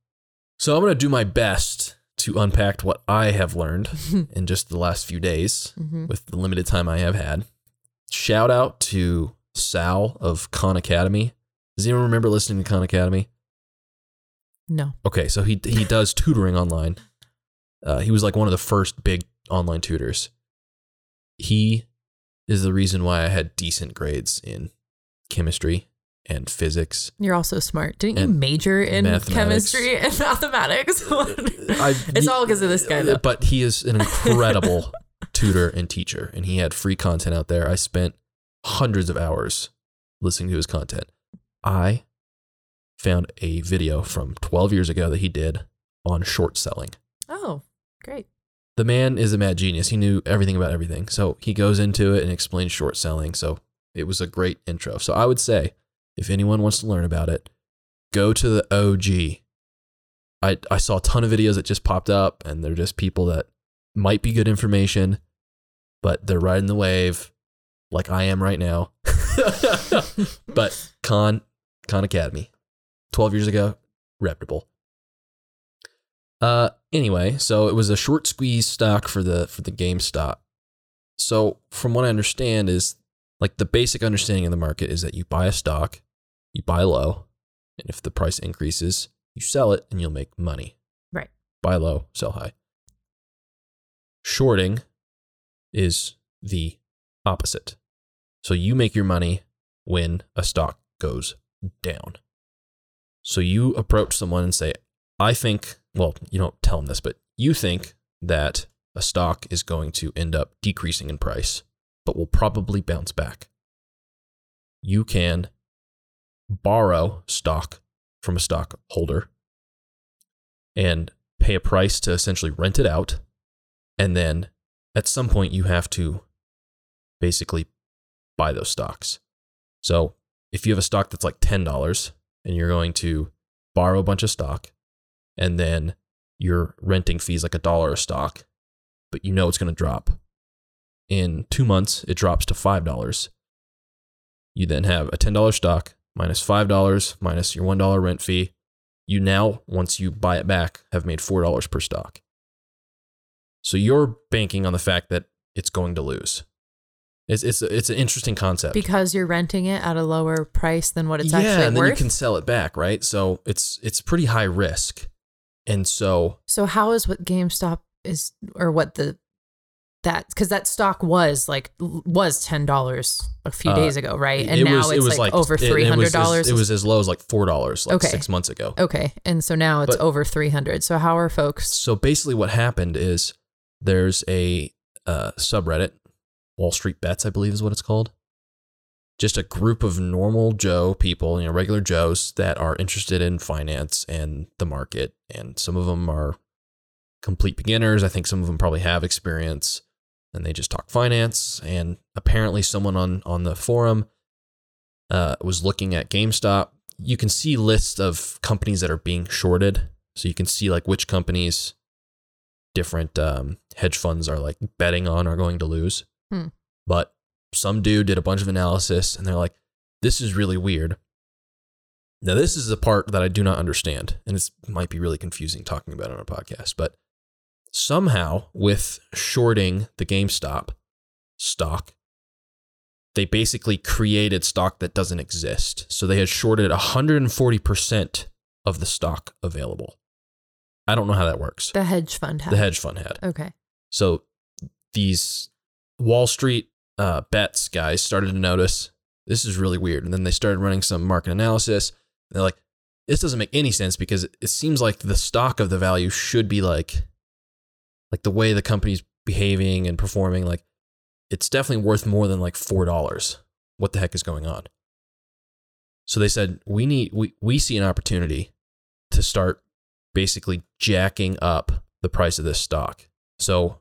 So I'm going to do my best to unpack what I have learned (laughs) in just the last few days Mhm. with the limited time I have had. Shout out to Sal of Khan Academy. Does anyone remember listening to Khan Academy? No. Okay, so he he does tutoring online. Uh, he was like one of the first big online tutors. He is the reason why I had decent grades in chemistry and physics. You're also smart. Didn't you major in chemistry and (laughs) mathematics? I- (laughs) it's all because of this guy, though. But he is an incredible (laughs) tutor and teacher, and he had free content out there. I spent hundreds of hours listening to his content. I found a video from 12 years ago that he did on short selling. Oh, great. The man is a mad genius. He knew everything about everything. So he goes into it and explains short selling. So it was a great intro. So I would say, if anyone wants to learn about it, go to the OG. I, I saw a ton of videos that just popped up, and they're just people that might be good information, but they're riding the wave like I am right now. (laughs) but Khan, Khan Academy, 12 years ago, reputable. Uh, anyway, so it was a short squeeze stock for the for the GameStop. So from what I understand is like the basic understanding of the market is that you buy a stock, you buy low, and if the price increases, you sell it and you'll make money. Right. Buy low, sell high. Shorting is the opposite. So you make your money when a stock goes down. So you approach someone and say, I think, well, you don't tell them this, but you think that a stock is going to end up decreasing in price, but will probably bounce back. You can borrow stock from a stockholder and pay a price to essentially rent it out. And then at some point, you have to basically buy those stocks. So if you have a stock that's like $10 and you're going to borrow a bunch of stock and then your renting fees like a dollar a stock, but you know it's going to drop. In two months, it drops to $5. You then have a $10 stock minus $5 minus your $1 rent fee. You now, once you buy it back, have made $4 per stock. So you're banking on the fact that it's going to lose. It's, it's, it's an interesting concept. Because you're renting it at a lower price than what it's yeah, actually and then worth. you can sell it back, right? So it's it's pretty high risk. And so so how is what GameStop is or what the that because that stock was like was ten dollars a few Uh, days ago, right? And it now was, it's it was like, like, over three was hundred dollars. It was as low as like four dollars, like Okay. six months ago. okay, and so now it's But- over three hundred. So how are folks? So basically, what happened is there's a uh, subreddit, Wall Street Bets, I believe is what it's called. Just a group of normal Joe people, you know, regular Joes that are interested in finance and the market, and some of them are complete beginners. I think some of them probably have experience, and they just talk finance. And apparently, someone on on the forum uh, was looking at GameStop. You can see lists of companies that are being shorted, so you can see like which companies different um, hedge funds are like betting on are going to lose. Hmm. But some dude did a bunch of analysis and they're like, this is really weird. Now, this is the part that I do not understand, and it might be really confusing talking about it on a podcast, but somehow with shorting the GameStop stock, they basically created stock that doesn't exist. So they had shorted 140% of the stock available. I don't know how that works The hedge fund had. the hedge fund had. Okay. So these Wall Street uh, bets guys started to notice this is really weird, and then they started running some market analysis. They're like, this doesn't make any sense because it seems like the stock of the value should be like, like the way the company's behaving and performing. Like, it's definitely worth more than like four dollars. What the heck is going on? So they said we need we we see an opportunity to start basically jacking up the price of this stock. So,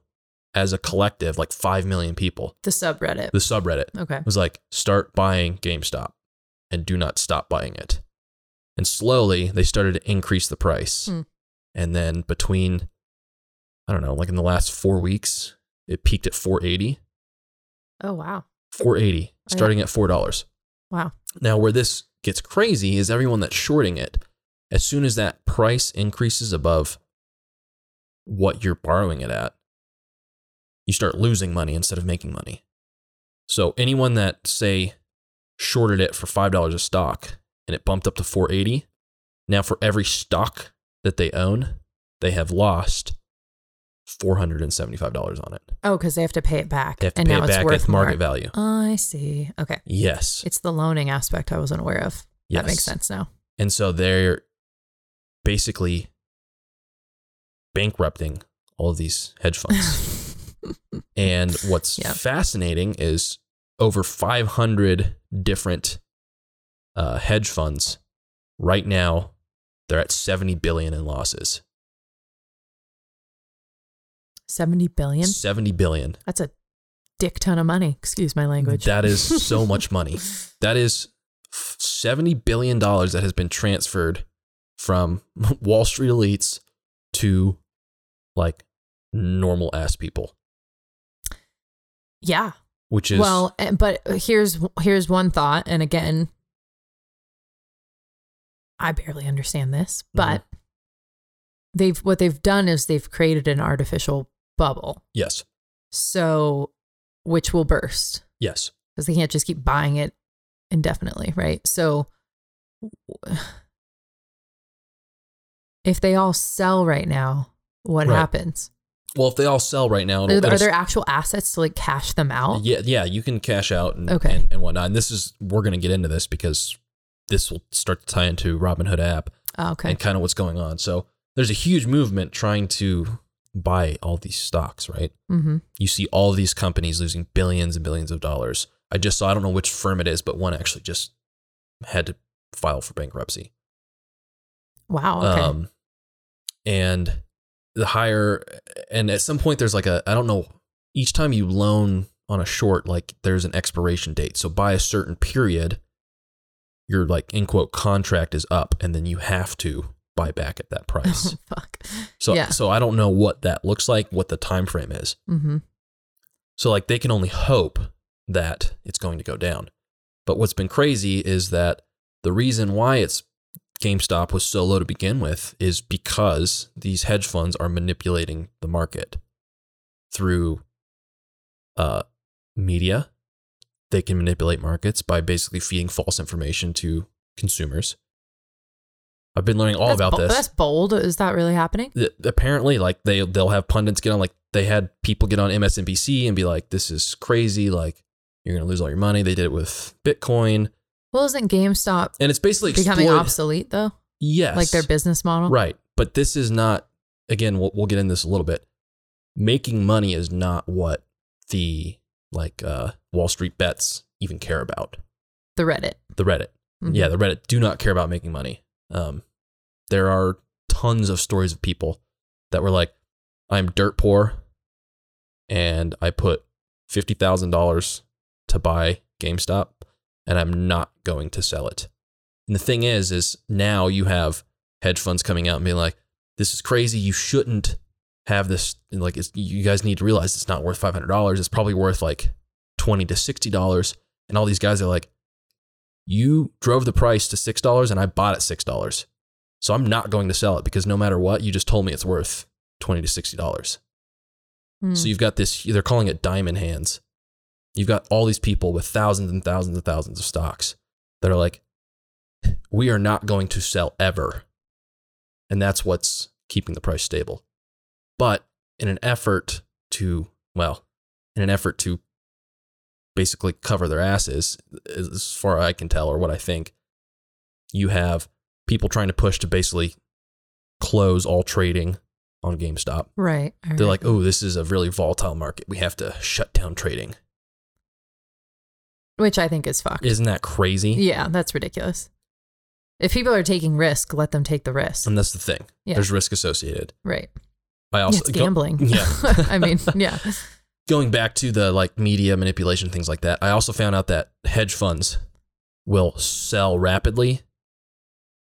as a collective, like 5 million people, The subreddit. the subreddit Okay. was like, start buying GameStop and do not stop buying it. And slowly they started to increase the price. Hmm. And then between, I don't know, like in the last four weeks, it peaked at 480. Oh wow. 480, yeah. starting at $4. Wow. Now, where this gets crazy is everyone that's shorting it, as soon as that price increases above what you're borrowing it at, you start losing money instead of making money. So anyone that say shorted it for five dollars a stock and it bumped up to 480, now for every stock that they own, they have lost $475 on it. Oh, because they have to pay it back. They have to and pay now it it's back worth at market more. value. I see. Okay. Yes. It's the loaning aspect I wasn't aware of. yes. That makes sense now. And so they're basically bankrupting all of these hedge funds. (laughs) and (laughs) what's Yeah. fascinating is over 500 different uh, hedge funds right now they're at 70 billion in losses. 70 billion? 70 billion. That's a dick ton of money. Excuse my language. That is so (laughs) much money. that is 70 billion dollars that has been transferred from (laughs) Wall Street elites to like normal ass people, yeah. which is well, eh, but here's here's one thought and again I barely understand this, Mm-hmm. but they've what they've done is they've created an artificial bubble. yes, So which will burst yes, because they can't just keep buying it indefinitely, right? So (sighs) if they all sell right now, what Right. happens? Well, if they all sell right now, Are, it'll- are it'll- there actual assets to like cash them out? yeah, yeah, you can cash out and, Okay. and, and whatnot. And this is we're gonna get into this because this will start to tie into Robinhood app Oh, okay. and kind of what's going on. So there's a huge movement trying to buy all these stocks, right? mm-hmm. you see all these companies losing billions and billions of dollars. I just saw, I don't know which firm it is, but one actually just had to file for bankruptcy. Wow. Okay. Um, and the higher, and at some point, there's like a, I don't know, each time you loan on a short, like there's an expiration date. So by a certain period, your like in quote contract is up and then you have to buy back at that (laughs) price. Fuck. So, Yeah. so I don't know what that looks like, what the time frame is. Mm-hmm. So like they can only hope that it's going to go down. But what's been crazy is that the reason why it's GameStop was so low to begin with is because these hedge funds are manipulating the market through uh, media. They can manipulate markets by basically feeding false information to consumers. I've been learning all that's about bo- this That's bold. Is that really happening? th- apparently like they they'll have pundits get on like they had people get on MSNBC and be like this is crazy like you're going to lose all your money they did it with bitcoin Well, isn't GameStop and it's basically becoming exploited- obsolete though? yes Like their business model? right but this is not again we'll, we'll get into this a little bit making money is not what the like uh wall street bets even care about The Reddit. the reddit Mhm. yeah the reddit do not care about making money um there are tons of stories of people that were like i'm dirt poor and i put $50000 to buy gamestop and i'm not going to sell it and the thing is is now you have hedge funds coming out and being like this is crazy you shouldn't have this and like it's, you guys need to realize it's not worth $500 it's probably worth like 20 to $60 and all these guys are like you drove the price to six dollars and I bought it six dollars. So I'm not going to sell it because no matter what, you just told me it's worth twenty to sixty dollars. Mm. So you've got this they're calling it diamond hands. You've got all these people with thousands and thousands and thousands of stocks that are like, (laughs) we are not going to sell ever. And that's what's keeping the price stable. But in an effort to, well, in an effort to basically cover their asses, as far as I can tell, or what I think, you have people trying to push to basically close all trading on GameStop. right. They're right. like, oh, this is a really volatile market. We have to shut down trading. Which I think is fucked. Isn't that crazy? yeah, that's ridiculous. If people are taking risk, let them take the risk. And that's the thing. Yeah. There's risk associated. Right. I also it's go- gambling. yeah. (laughs) I mean, yeah. (laughs) going back to the like media manipulation things like that. I also found out that hedge funds will sell rapidly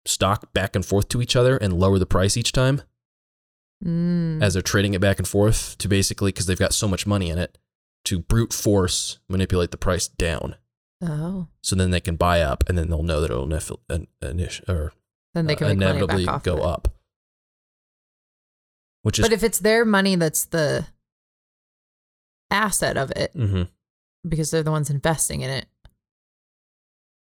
stock back and forth to each other and lower the price each time Mm. as they're trading it back and forth to basically because they've got so much money in it to brute force manipulate the price down oh. so then they can buy up and then they'll know that it'll an, or Then they can uh, inevitably go it. up. which is But if it's their money that's the asset of it, Mhm. because they're the ones investing in it,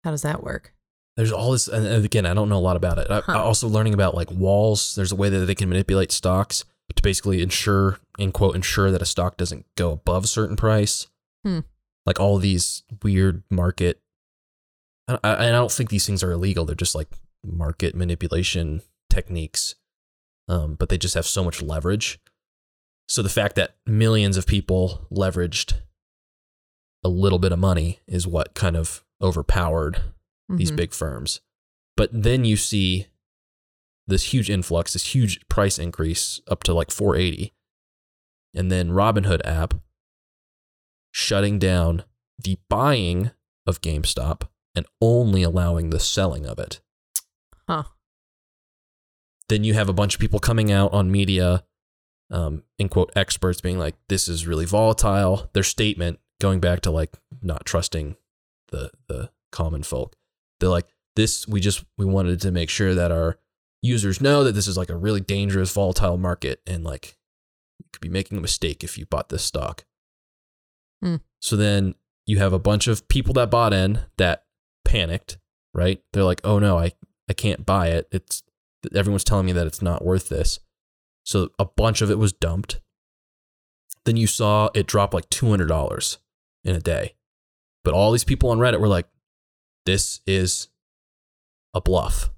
how does that work? there's all this and again i don't know a lot about it I, Huh. I also learning about like walls there's a way that they can manipulate stocks to basically ensure in quote ensure that a stock doesn't go above a certain price Hmm. like all these weird market I, I, I don't think these things are illegal they're just like market manipulation techniques um, but they just have so much leverage so the fact that millions of people leveraged a little bit of money is what kind of overpowered these Mhm. big firms. But then you see this huge influx, this huge price increase up to like 480. And then Robinhood app shutting down the buying of GameStop and only allowing the selling of it. Huh. Then you have a bunch of people coming out on media, um, in quote, experts being like, this is really volatile. Their statement going back to like not trusting the the common folk. They're like, this we just we wanted to make sure that our users know that this is like a really dangerous, volatile market and like you could be making a mistake if you bought this stock. Hmm. So then you have a bunch of people that bought in that panicked, right? They're like, oh no, I, I can't buy it. It's everyone's telling me that it's not worth this. So a bunch of it was dumped. Then you saw it drop like two hundred dollars in a day. But all these people on Reddit were like, this is a bluff.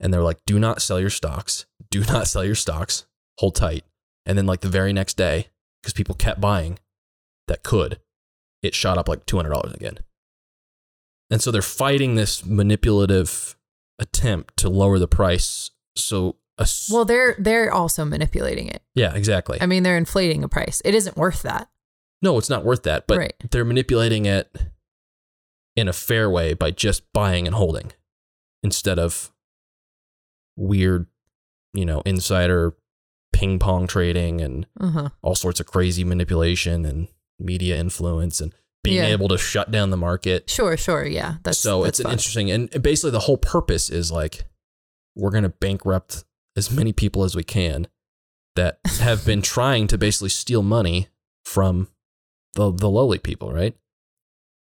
And they're like, do not sell your stocks. Do (laughs) not sell your stocks. Hold tight. And then, like, the very next day, because people kept buying that could, it shot up like $200 again. And so they're fighting this manipulative attempt to lower the price. So, a s- Well, they're they're also manipulating it. yeah, exactly. I mean, they're inflating a price. It isn't worth that. No, it's not worth that, but Right. they're manipulating it in a fair way by just buying and holding instead of weird, you know, insider ping pong trading and Uh huh. all sorts of crazy manipulation and media influence and being Yeah. able to shut down the market. Sure, sure. Yeah. That's so that's it's an interesting and basically the whole purpose is like we're going to bankrupt as many people as we can that (laughs) have been trying to basically steal money from the the lowly people, right?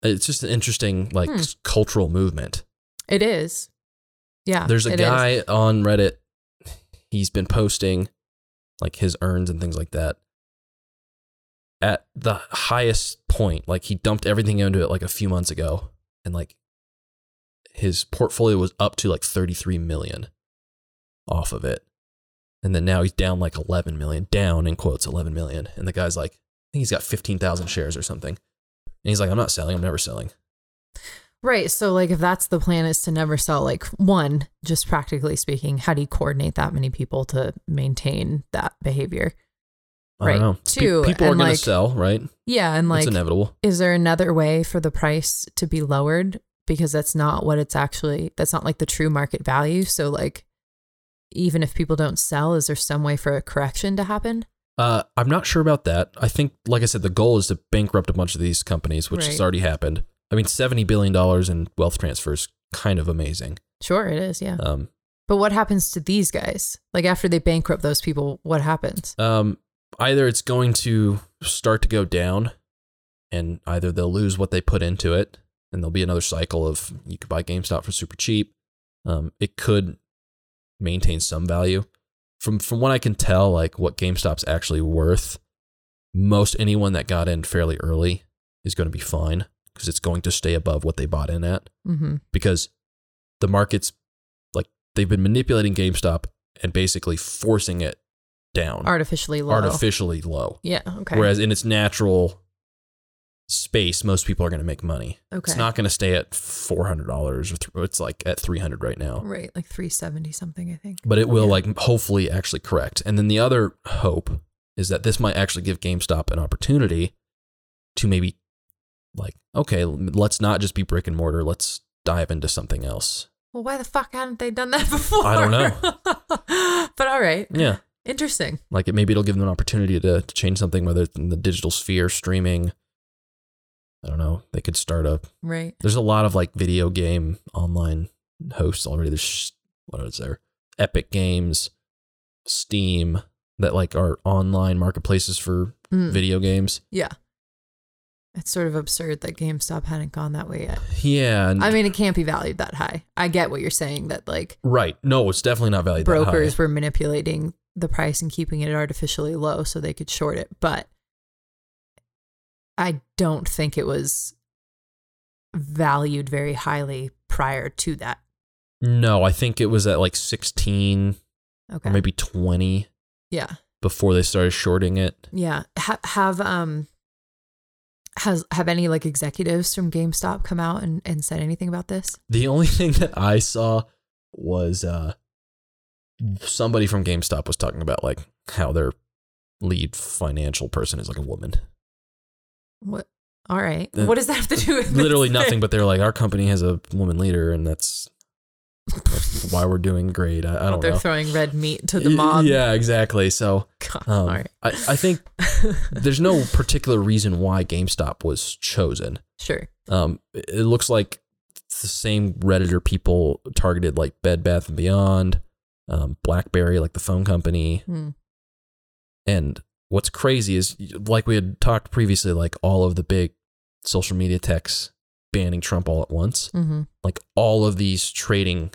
It's just an interesting like Hmm. cultural movement. It is. Yeah. There's a it is. guy on Reddit. He's been posting like his earns and things like that. At the highest point, like he dumped everything into it like a few months ago, and like his portfolio was up to like 33 million off of it. And then now he's down like 11 million, down in quotes 11 million. And the guy's like, I think he's got 15,000 shares or something. And he's like, I'm not selling, I'm never selling. Right. So, like, if that's the plan is to never sell, like, one, just practically speaking, how do you coordinate that many people to maintain that behavior? I Right. don't know. Pe- Two, people are going to sell, right? Yeah. And, It's like, inevitable. is there another way for the price to be lowered? Because that's not what it's actually, that's not like the true market value. So, like, even if people don't sell, is there some way for a correction to happen? Uh, I'm not sure about that. I think, like I said, the goal is to bankrupt a bunch of these companies, which has already happened. I mean, seventy billion dollars in wealth transfer is kind of amazing. Sure, it is. Yeah. Um, But what happens to these guys? Like, after they bankrupt those people, what happens? um, either it's going to start to go down, and either they'll lose what they put into it, and there'll be another cycle of you could buy GameStop for super cheap. Um, it could maintain some value. From from what I can tell, like what GameStop's actually worth, most anyone that got in fairly early is going to be fine because it's going to stay above what they bought in at Mm-hmm. because the market's like they've been manipulating GameStop and basically forcing it down Artificially low. artificially low. Yeah. Okay. Whereas in its natural space, most people are going to make money. okay. It's not going to stay at four hundred dollars or th- it's like at three hundred right now. right. Like 370 something, I think. But it will Yeah. like hopefully actually correct. And then the other hope is that this might actually give GameStop an opportunity to maybe like okay, let's not just be brick and mortar. Let's dive into something else. Well, why the fuck hadn't they done that (laughs) before? I don't know. (laughs) but all right. Yeah. Interesting. Like it, maybe it'll give them an opportunity to, to change something, whether it's in the digital sphere, streaming. I don't know. They could start a. Right. There's a lot of like video game online hosts already. There's what is there? Epic Games, Steam. that like are online marketplaces for Mm, video games. Yeah. It's sort of absurd that GameStop hadn't gone that way yet. Yeah, I mean, it can't be valued that high. I get what you're saying that like right. No, it's definitely not valued that brokers were manipulating the price and keeping it artificially low so they could short it, but I don't think it was valued very highly prior to that. No, I think it was at like 16 Okay. or maybe 20 yeah. before they started shorting it. Yeah. Ha- have um has have any like executives from GameStop come out and, and said anything about this? The only (laughs) thing that I saw was uh somebody from GameStop was talking about like how their lead financial person is like a woman. What all right. What does that have to do with this Literally thing? nothing, but they're like our company has a woman leader and that's why we're doing great. I, I don't know. They're know. throwing red meat to the mob. Yeah, exactly. So (laughs) God, um, right. I, I think (laughs) there's no particular reason why GameStop was chosen. Sure. Um, it looks like the same Redditor people targeted like Bed Bath and Beyond, um, BlackBerry, like the phone company. Hmm. And what's crazy is, like we had talked previously, like all of the big social media techs banning Trump all at once. Mm-hmm. Like all of these trading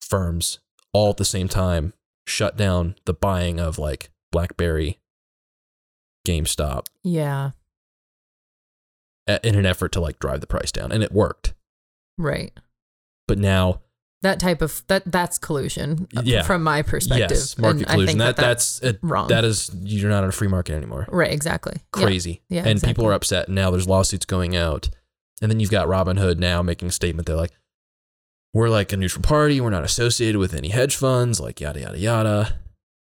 firms all at the same time shut down the buying of like BlackBerry, GameStop, Yeah. in an effort to like drive the price down. And it worked. Right. But now That type of that that's collusion uh, Yeah. from my perspective. Yes, market And I collusion. think That, that that's it, wrong. that is you're not in a free market anymore. right, exactly. Crazy. Yeah, and people are upset. Now there's lawsuits going out. And then you've got Robinhood now making a statement. They're like, we're like a neutral party. We're not associated with any hedge funds. Like yada yada yada.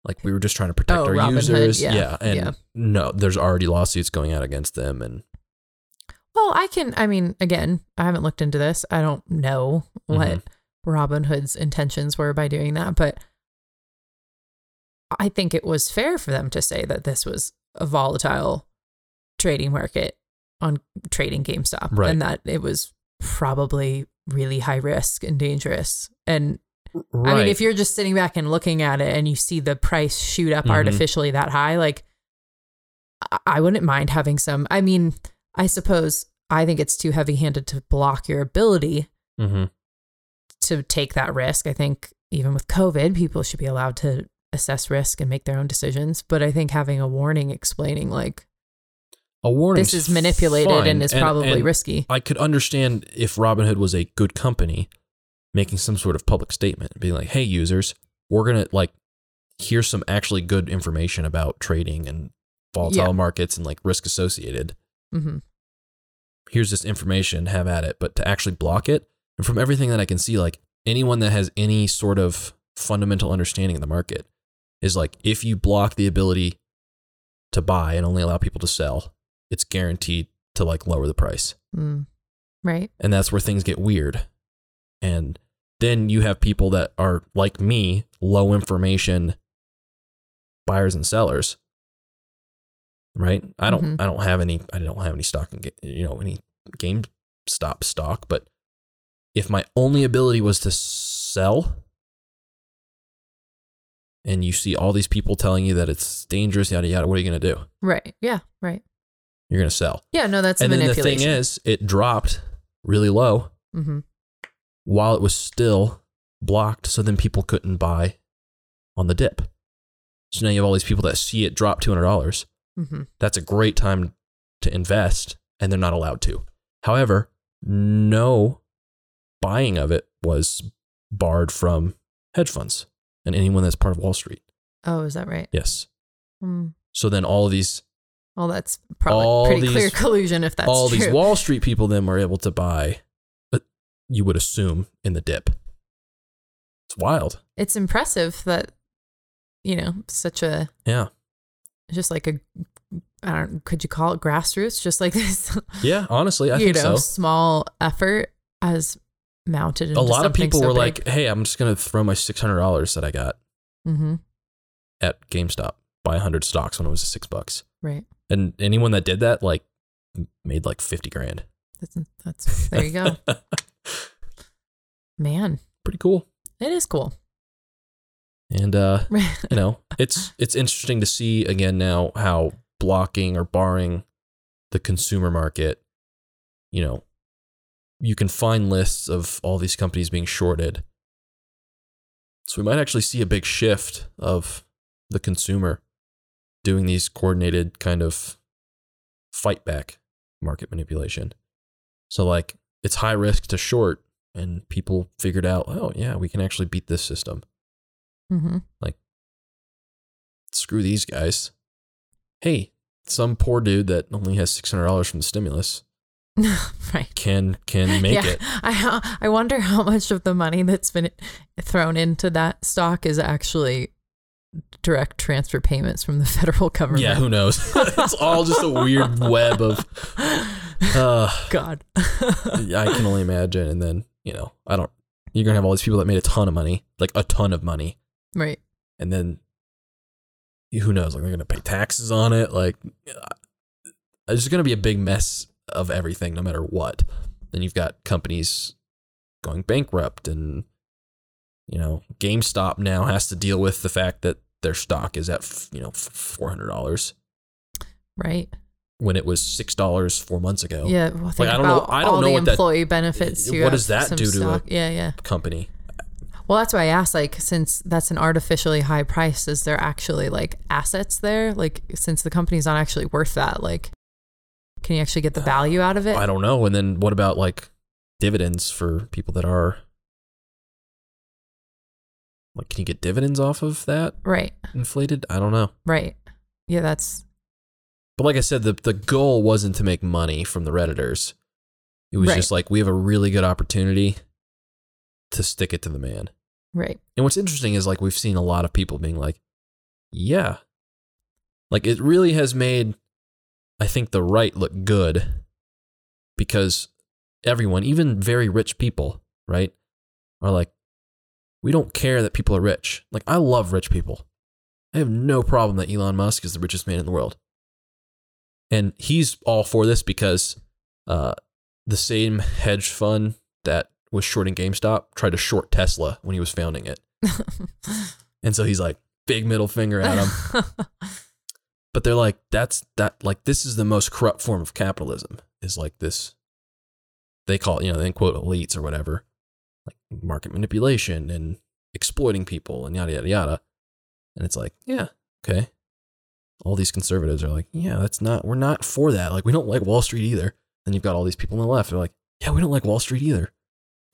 Like we were just trying to protect Oh, our Robinhood, users. yeah, and yeah. no, there's already lawsuits going out against them. And Well, I can I mean, again, I haven't looked into this. I don't know what Mhm. Robinhood's intentions were by doing that, but I think it was fair for them to say that this was a volatile trading market on trading GameStop Right. and that it was probably really high risk and dangerous. And right. I mean, if you're just sitting back and looking at it and you see the price shoot up Mhm. artificially that high, like I- wouldn't mind having some. I mean, I suppose I think it's too heavy handed to block your ability Mhm. to take that risk. I think even with COVID, people should be allowed to assess risk and make their own decisions. But I think having a warning explaining like a warning this is manipulated and is probably and risky. I could understand if Robinhood was a good company making some sort of public statement, being like, "Hey, users, we're gonna like here's some actually good information about trading and volatile Yeah. markets and like risk associated. hmm Here's this information, have at it." But to actually block it, and from everything that I can see, like anyone that has any sort of fundamental understanding of the market is like, if you block the ability to buy and only allow people to sell, it's guaranteed to like lower the price Mm. Right. and that's where things get weird. And then you have people that are like me, low information buyers and sellers. Right? I don't Mhm. I don't have any I don't have any stock in you know any GameStop stock, but if my only ability was to sell and you see all these people telling you that it's dangerous yada yada, what are you going to do? Right. Yeah. Right. You're going to sell. Yeah. No, that's and a then the thing is, it dropped really low hmm while it was still blocked, so then people couldn't buy on the dip. So now you have all these people that see it drop two hundred dollars. hmm That's a great time to invest, and they're not allowed to. However, no buying of it was barred from hedge funds and anyone that's part of Wall Street. Oh, is that right? Yes. Mm. So then all of these Well, that's probably All pretty these- clear (laughs) collusion if that's all true. these Wall Street people then were able to buy. uh, You would assume in the dip. It's wild. it's impressive that you know such a Yeah. just like a I don't could you call it grassroots just like (laughs) this Yeah, honestly, I you think know so. small effort as mounted into A lot of people so were big. like, "Hey, I'm just gonna throw my six hundred dollars that I got mm-hmm. at GameStop, buy hundred stocks when it was six bucks." right And anyone that did that, like, made like fifty grand. that's that's there you go (laughs) man Pretty cool. it is cool And uh, (laughs) you know, it's it's interesting to see again now how blocking or barring the consumer market, you know, you can find lists of all these companies being shorted. So we might actually see a big shift of the consumer doing these coordinated kind of fight back market manipulation. So like it's high risk to short and people figured out, oh yeah, we can actually beat this system. hmm Like Screw these guys. Hey, some poor dude that only has six hundred dollars from the stimulus (laughs) right. can can (laughs) make yeah. it. I I wonder how much of the money that's been thrown into that stock is actually direct transfer payments from the (laughs) federal government. Yeah, who knows? (laughs) it's all just a weird (laughs) web of. Uh, God. I can only imagine, and then you know, I don't. You're gonna have all these people that made a ton of money, like a ton of money, right. and then who knows? Like they're gonna pay taxes on it. Like uh, it's gonna be a big mess of everything, no matter what. Then you've got companies going bankrupt, and you know, GameStop now has to deal with the fact that their stock is at you know four hundred dollars Right. when it was six dollars four months ago. Yeah. Well, think I don't know- I don't know what that- employee benefits. what does that do to a- Yeah, yeah. Company. Well, that's why I asked. Like, since that's an artificially high price, is there actually like assets there? Like, since the company's not actually worth that, like, can you actually get the value out of it? I don't know. And then what about like dividends for people that are like, can you get dividends off of that Right. inflated? I don't know. Right. Yeah. That's But like I said, the the goal wasn't to make money from the redditors. It was Right. just like we have a really good opportunity to stick it to the man. right. And what's interesting is like we've seen a lot of people being like, yeah. Like it really has made I think the right look good because everyone, even very rich people, right, are like we don't care that people are rich. Like I love rich people. I have no problem that Elon Musk is the richest man in the world. And he's all for this because uh, the same hedge fund that was shorting GameStop tried to short Tesla when he was founding it. (laughs) And so he's like, big middle finger at him. (laughs) but they're like, that's that, like, this is the most corrupt form of capitalism, is like this, they call it, you know, they quote elites or whatever, market manipulation and exploiting people and yada, yada, yada. And it's like, yeah, okay. All these conservatives are like, yeah, that's not, we're not for that. Like, we don't like Wall Street either. Then you've got all these people on the left. They're like, yeah, we don't like Wall Street either.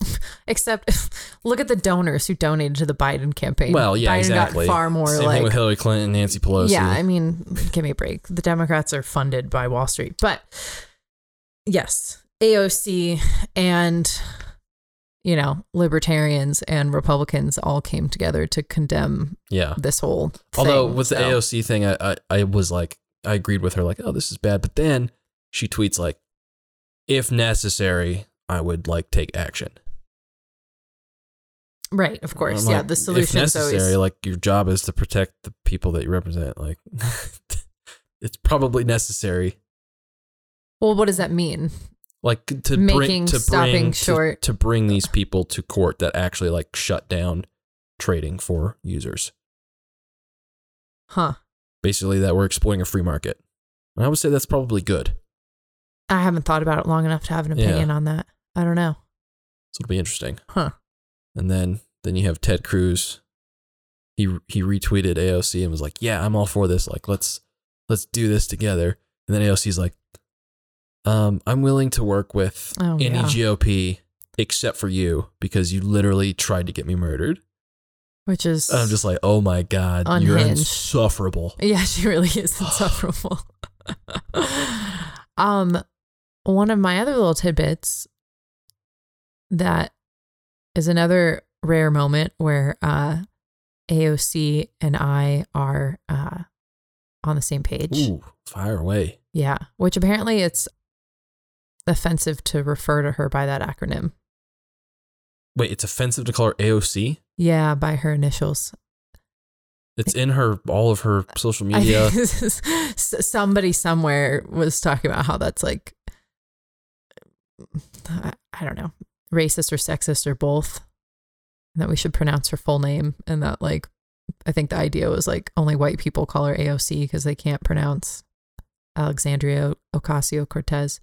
(laughs) Except, (laughs) look at the donors who donated to the Biden campaign. Well, yeah, Biden exactly. got far more Same like. with Hillary Clinton, Nancy Pelosi. Yeah, I mean, give me a break. The Democrats are funded by Wall Street, but yes, AOC and you know libertarians and Republicans all came together to condemn yeah. this whole. Although thing, with the AOC thing, I, I I was like, I agreed with her, like, oh, this is bad. But then she tweets like, if necessary, I would like take action. right, of course, I'm yeah, like, the if solution is necessary, always like your job is to protect the people that you represent. Like, (laughs) it's probably necessary. well. What does that mean? Like to Making- bring to stopping bring short- to, to bring these people to court that actually like shut down trading for users. Huh? Basically, that we're exploiting a free market. And I would say that's probably good. I haven't thought about it long enough to have an Yeah. opinion on that. I don't know. So it'll be interesting. Huh? And then then you have Ted Cruz. He he retweeted AOC and was like, "Yeah, I'm all for this. Like, let's let's do this together." And then AOC's like, "Um, I'm willing to work with Oh, any yeah. GOP except for you because you literally tried to get me murdered." Which is I'm just like, "Oh my god, you're insufferable." (laughs) Yeah, she really is (sighs) insufferable. (laughs) um, one of my other little tidbits that is another rare moment where uh, AOC and I are uh, on the same page. Ooh, fire away. Yeah, which apparently it's offensive to refer to her by that acronym. Wait, it's offensive to call her AOC? Yeah, by her initials. It's in her all of her social media. is- somebody somewhere was talking about how that's like I I don't know, racist or sexist or both. And that we should pronounce her full name and that like I think the idea was like only white people call her AOC because they can't pronounce Alexandria Ocasio Cortez.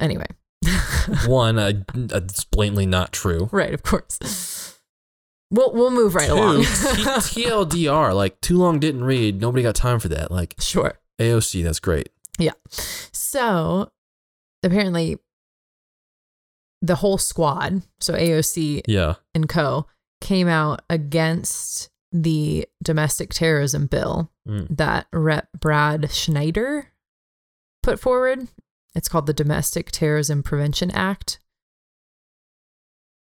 Anyway, (laughs) One, uh, it's blatantly not true. right, of course. We'll we'll move right Two, along. T- TLDR, (laughs) like too long didn't read. Nobody got time for that. Like sure. AOC, that's great. Yeah. So apparently, the whole squad, so AOC Yeah. and co, came out against the domestic terrorism bill Mm. that Rep. Brad Schneider put forward. It's called the Domestic Terrorism Prevention Act.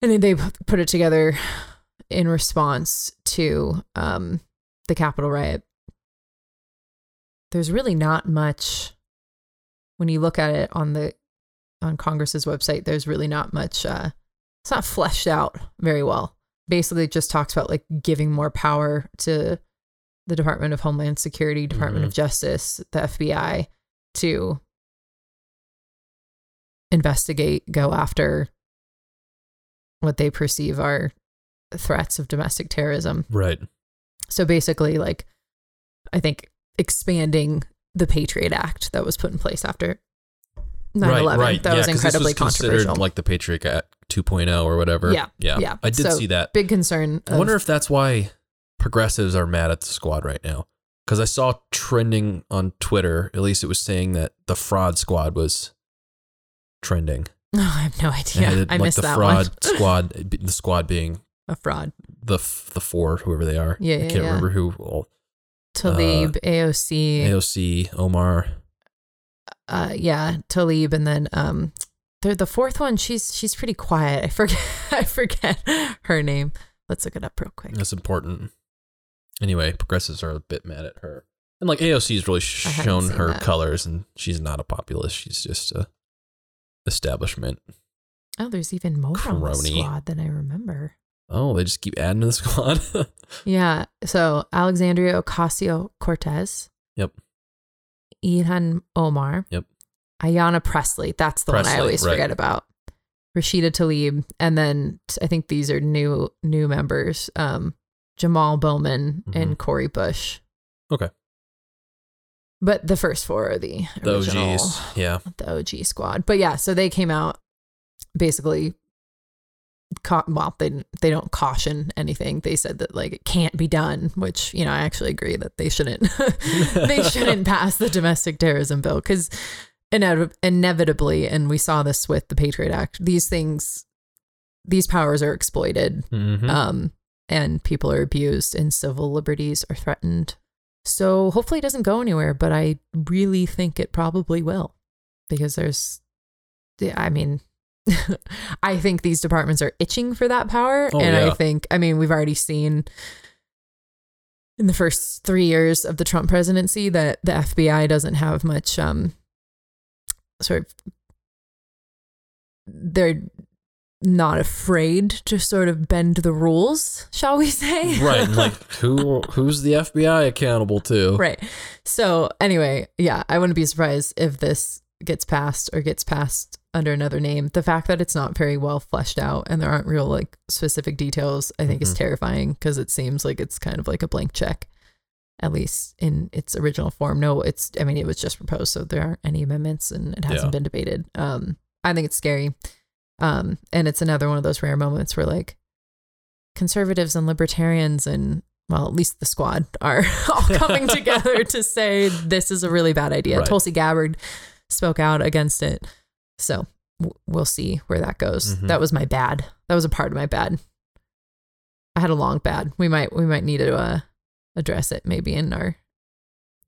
And then they put it together in response to um, the Capitol riot. There's really not much when you look at it on the on Congress's website. There's really not much. Uh, it's not fleshed out very well. Basically, it just talks about like giving more power to the Department of Homeland Security, Department of Justice, the FBI to investigate, go after what they perceive are threats of domestic terrorism. Right. So basically, like, I think expanding the Patriot Act that was put in place after 9 right, 11. right. That yeah, was incredibly considered controversial. Like the Patriot Act 2.0 or whatever. Yeah, Yeah. yeah. I did So, see that. Big concern. I wonder if that's why progressives are mad at the squad right now. Because I saw trending on Twitter, at least it was saying that the fraud squad was trending. Oh, (laughs) I have no idea. It- I like missed the that fraud one. (laughs) squad, the squad being A fraud. the f- the four, whoever they are. Yeah, I yeah, can't yeah. remember who. Well, Tlaib, AOC, AOC, Omar. uh, yeah, Tlaib, and then um, the the fourth one. She's she's pretty quiet. I forget (laughs) I forget her name. Let's look it up real quick. That's important. Anyway, progressives are a bit mad at her. And like AOC's really shown her that. colors, and she's not a populist. She's just a establishment. Oh, there's even more on the Crony. squad than I remember. Oh, they just keep adding to the (laughs) squad. Yeah. So Alexandria Ocasio Cortez. Yep. Ilhan Omar. Yep. Ayanna Pressley. That's the one I always right. forget about. Rashida Tlaib. And then I think these are new new members. Um, Jamal Bowman Mm-hmm. and Cori Bush. Okay. But the first four are the the original, OGs. Yeah. the OG squad. But yeah, so they came out basically. Ca- well, they they don't caution anything. They said that like it can't be done, which you know I actually agree that they shouldn't. (laughs) they (laughs) shouldn't pass the domestic terrorism bill because inev- inevitably, and we saw this with the Patriot Act. These things, these powers are exploited Mhm. um, and people are abused and civil liberties are threatened. So hopefully it doesn't go anywhere, but I really think it probably will because there's, I mean, (laughs) I think these departments are itching for that power. Oh, and I think, I mean, we've already seen in the first three years of the Trump presidency that the FBI doesn't have much, um, sort of, they're not afraid to sort of bend the rules, shall we say? (laughs) right. Like (laughs) who who's the FBI accountable to? right. So anyway, yeah, I wouldn't be surprised if this gets passed or gets passed under another name. The fact that it's not very well fleshed out and there aren't real like specific details, I think is Mhm. terrifying because it seems like it's kind of like a blank check, at least in its original form. No, it's I mean it was just proposed, so there aren't any amendments and it hasn't Yeah. been debated. Um, I think it's scary. Um, and it's another one of those rare moments where like conservatives and libertarians and well, at least the squad are (laughs) all coming (laughs) together to say this is a really bad idea. Right. Tulsi Gabbard spoke out against it. So w- we'll see where that goes. Mhm. That was my bad. That was a part of my bad. I had a long bad. We might we might need to uh, address it maybe in our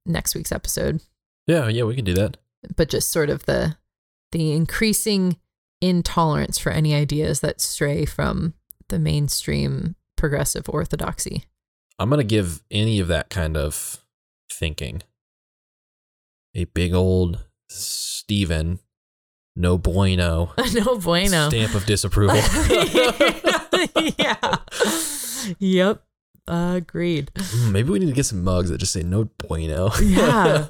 next week's episode. Yeah, yeah, we can do that. But just sort of the the increasing intolerance for any ideas that stray from the mainstream progressive orthodoxy. I'm gonna give any of that kind of thinking a big old Steven no bueno (laughs) no bueno. stamp of disapproval. (laughs) (laughs) yeah. Yep. Agreed. Mm, Maybe we need to get some mugs that just say no bueno. Yeah.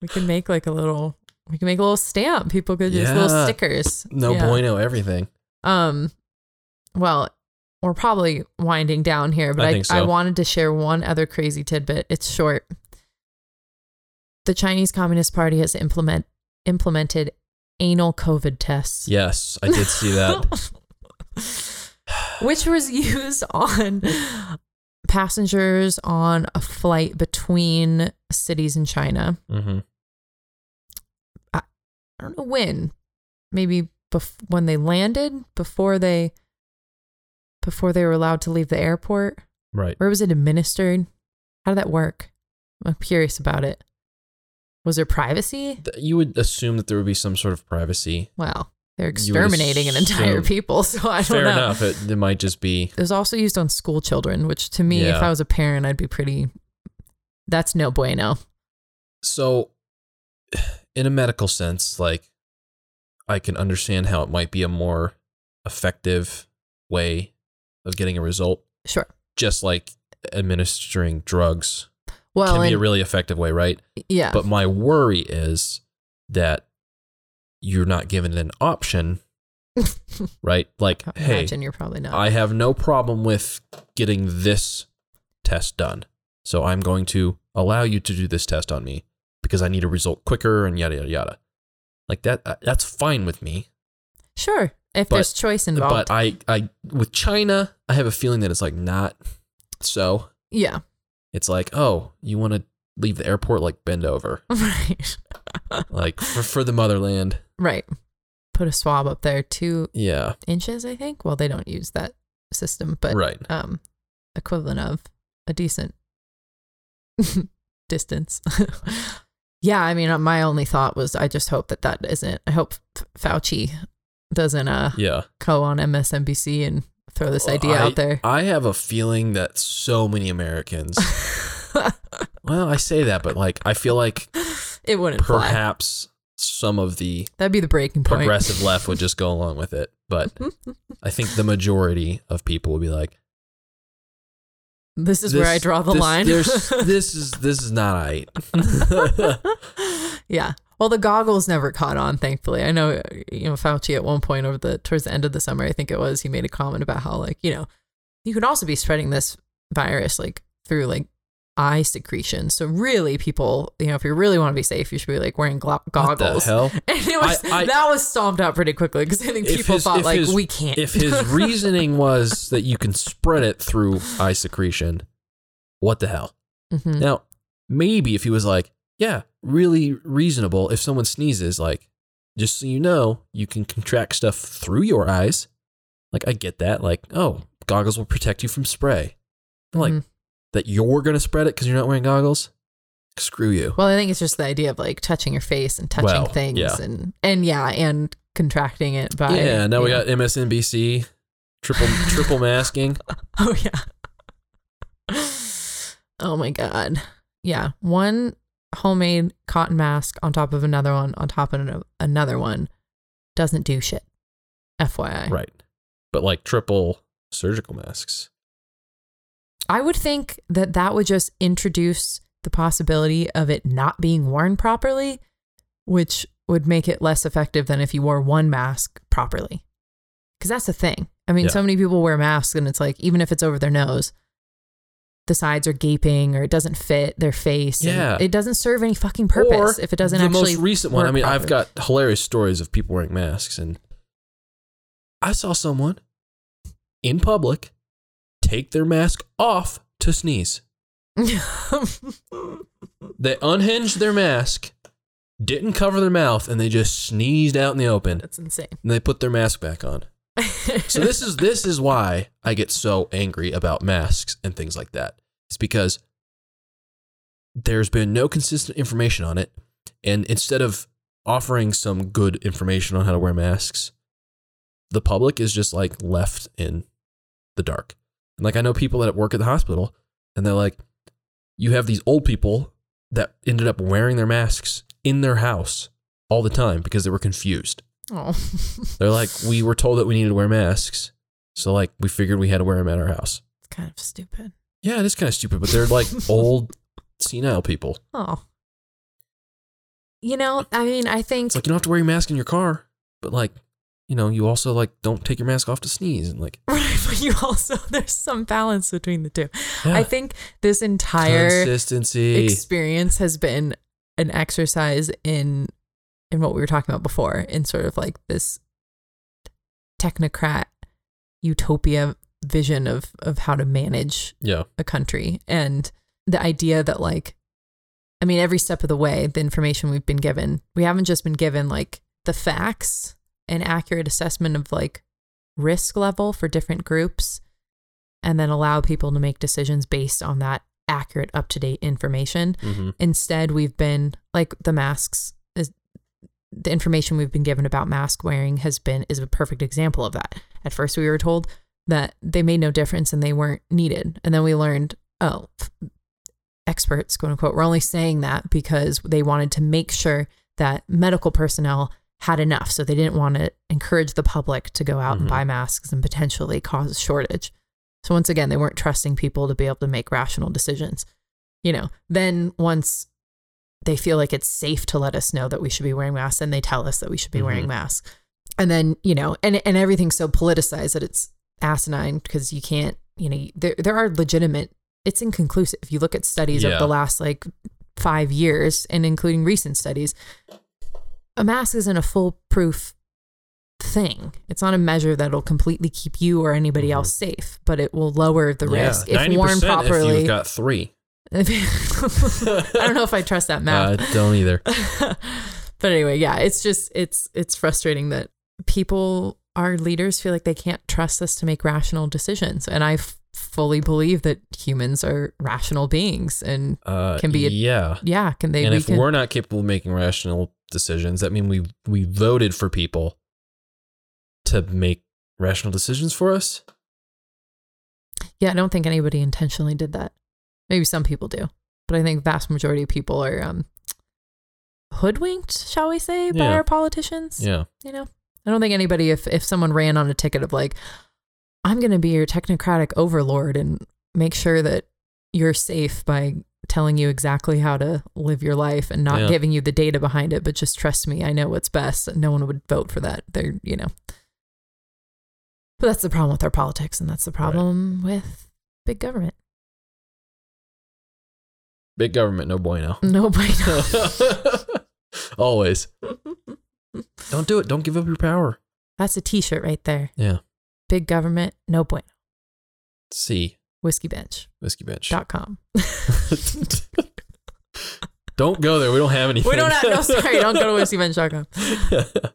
We can make like a little we can make a little stamp. People could just little stickers. no Yeah. bueno everything. Um well, we're probably winding down here, but I I, think I wanted to share one other crazy tidbit. It's short. The Chinese Communist Party has implement implemented anal COVID tests. Yes, I did see that. (laughs) which was used on passengers on a flight between cities in China. hmm I don't know when, maybe bef- when they landed, before they before they were allowed to leave the airport. Right. Where was it administered? How did that work? I'm curious about it. Was there privacy? You would assume that there would be some sort of privacy. Well, they're exterminating an entire people, (laughs) so I don't Fair know. enough. It, it might just be. It was also used on school children, which to me, if I was a parent, I'd be pretty. That's no bueno. So, in a medical sense, like, I can understand how it might be a more effective way of getting a result, Sure. just like administering drugs Well, can be a really effective way, right? yeah. But my worry is that you're not given an option, (laughs) right? Like, I hey, imagine you're probably not. I have no problem with getting this test done. So I'm going to allow you to do this test on me because I need a result quicker and yada yada yada. Like that uh, that's fine with me. sure, if But- there's choice involved. But I I with China, I have a feeling that it's like not so. yeah. It's like, "Oh, you want to leave the airport like bend over." (laughs) Right. Like for for the motherland. right. Put a swab up there, two Yeah. inches, I think. Well, they don't use that system, but right. um, equivalent of a decent (laughs) distance. (laughs) yeah, I mean, uh, my only thought was I just hope that that isn't. I hope F- Fauci doesn't uh Yeah. go on MSNBC and throw this idea I- out there. I have a feeling that so many Americans (laughs) Well, I say that, but like I feel like it wouldn't fly. perhaps some of the That'd be the breaking point. progressive left would just go along with it. But (laughs) I think the majority of people would be like, this is where I draw the this- line. there's- (laughs) this is this is not right. (laughs) (laughs) yeah. Well, the goggles never caught on, thankfully. I know, you know, Fauci at one point over the towards the end of the summer, I think it was, he made a comment about how like, you know, you could also be spreading this virus like through like eye secretion. So really, people, you know, if you really want to be safe, you should be like wearing glo- What the goggles. hell? (laughs) And it was I- I- that was stomped out pretty quickly because I think people his- thought like his- we can't. If his (laughs) reasoning was that you can spread it through eye secretion, what the hell? Mhm. Now, maybe if he was like, yeah, really reasonable. If someone sneezes, like, just so you know, you can contract stuff through your eyes. Like, I get that. Like, oh, goggles will protect you from spray. Like, Mhm. That you're going to spread it because you're not wearing goggles? Screw you. Well, I think it's just the idea of like touching your face and touching Well, things yeah. and and yeah, and contracting it by yeah, now we know- got MSNBC, triple (laughs) triple masking. Oh yeah. oh my god. Yeah, one homemade cotton mask on top of another one on top of ano- another one doesn't do shit. FYI. Right. But like triple surgical masks. I would think that that would just introduce the possibility of it not being worn properly, which would make it less effective than if you wore one mask properly. Because that's the thing. I mean, Yeah. so many people wear masks and it's like, even if it's over their nose, the sides are gaping or it doesn't fit their face. Yeah. It doesn't serve any fucking purpose Or if it doesn't the actually. most recent one. I mean, I've got hilarious stories of people wearing masks, and I saw someone in public take their mask off to sneeze. (laughs) They unhinged their mask, didn't cover their mouth, and they just sneezed out in the open. That's insane. And they put their mask back on. (laughs) So this is this is why I get so angry about masks and things like that. It's because there's been no consistent information on it, and instead of offering some good information on how to wear masks, the public is just like left in the dark. And like I know people that work at the hospital, and they're like, you have these old people that ended up wearing their masks in their house all the time because they were confused. oh. (laughs) They're like, we were told that we needed to wear masks. So like we figured we had to wear them at our house. it's kind of stupid. Yeah, it is kind of stupid, but they're like (laughs) old senile people. Oh. You know, I mean, I think It's like you don't have to wear your mask in your car, but like you know, you also like don't take your mask off to sneeze and like (laughs) Right, but you also there's some balance between the two. yeah, I think this entire consistency. experience has been an exercise in in what we were talking about before, in sort of like this technocrat utopia vision of of how to manage yeah. a country and the idea that like i mean every step of the way the information we've been given we haven't just been given like the facts an accurate assessment of like risk level for different groups and then allow people to make decisions based on that accurate up to date information. Hmm instead we've been like the masks is the information we've been given about mask wearing has been is a perfect example of that. At first we were told that they made no difference and they weren't needed. And then we learned oh experts quote unquote were only saying that because they wanted to make sure that medical personnel had enough so they didn't want to encourage the public to go out Mhm. and buy masks and potentially cause a shortage so once again they weren't trusting people to be able to make rational decisions you know then once they feel like it's safe to let us know that we should be wearing masks and they tell us that we should be wearing Mhm. masks and then you know and and everything's so politicized that it's asinine because you can't you know there there are legitimate it's inconclusive If you look at studies Yeah. of the last like 5 years and including recent studies a mask isn't a foolproof thing it's not a measure that'll completely keep you or anybody Mhm. else safe but it will lower the yeah. risk if worn 90% properly If you've got three. (laughs) I don't know if I trust that math. Uh, don't either. (laughs) but anyway, yeah, it's just it's it's frustrating that people our leaders feel like they can't trust us to make rational decisions and I f- fully believe that humans are rational beings and Uh, Can be a- yeah. yeah, can they and we if can, we're not capable of making rational decisions, that mean we we voted for people to make rational decisions for us. Yeah, I don't think anybody intentionally did that. Maybe some people do, but I think vast majority of people are um hoodwinked, shall we say, by Yeah. our politicians. Yeah. you know i don't think anybody if if someone ran on a ticket of like i'm going to be your technocratic overlord and make sure that you're safe by telling you exactly how to live your life and not Yeah. giving you the data behind it but just trust me i know what's best no one would vote for that they're you know but that's the problem with our politics and that's the problem with big government Big government, no bueno. (laughs) No bueno. (laughs) Always. (laughs) Don't do it. Don't give up your power. that's a t-shirt right there Yeah. big government no bueno C. whiskeybench.com Whiskey bench. com (laughs) don't go there. We don't have anything. we don't have no sorry don't go to (laughs) whiskeybench.com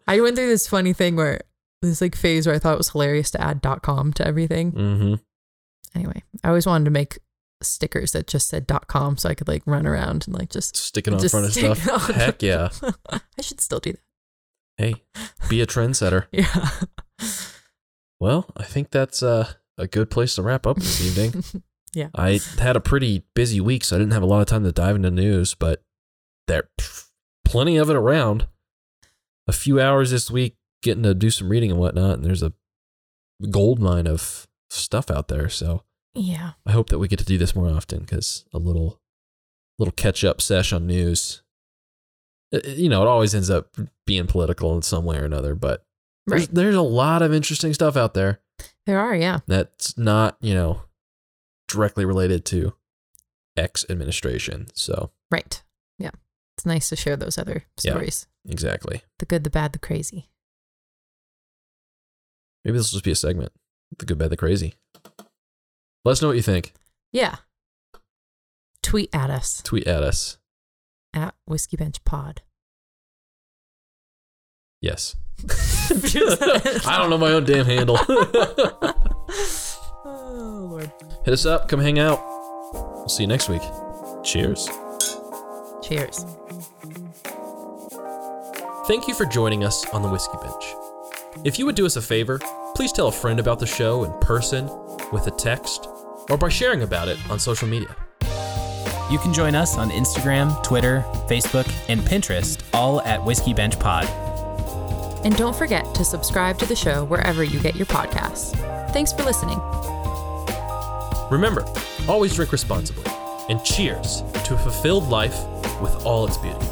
I went through this funny thing where this like phase where I thought it was hilarious to add .com to everything. mm-hmm. Anyway, I always wanted to make stickers that just said .com so I could like run around and like just Stick it on front of stuff. Heck yeah. (laughs) I should still do that. Hey, be a trendsetter. Yeah. Well, I think that's uh, a good place to wrap up this evening. (laughs) Yeah. I had a pretty busy week, so I didn't have a lot of time to dive into news, but there plenty of it around. A few hours this week getting to do some reading and whatnot, and there's a gold mine of stuff out there. So yeah. I hope that we get to do this more often because a little little catch up sesh on news. uh, You know, it always ends up being political in some way or another, but there's, there's a lot of interesting stuff out there There are, yeah. that's not, you know, directly related to X administration. So, Right. Yeah. It's nice to share those other stories. Yeah. exactly. The good, the bad, the crazy. Maybe this will just be a segment. The good, bad, the crazy. Let us know what you think. Yeah. Tweet at us Tweet at us. at Whiskey Bench Pod. Yes. (laughs) (laughs) I don't know my own damn handle. (laughs) oh, Lord. Hit us up. Come hang out. We'll see you next week. Cheers. Cheers. Thank you for joining us on the Whiskey Bench. If you would do us a favor, please tell a friend about the show in person, with a text, or by sharing about it on social media. You can join us on Instagram, Twitter, Facebook, and Pinterest, all at Whiskey Bench Pod. And don't forget to subscribe to the show wherever you get your podcasts. Thanks for listening. Remember, always drink responsibly. And cheers to a fulfilled life with all its beauty.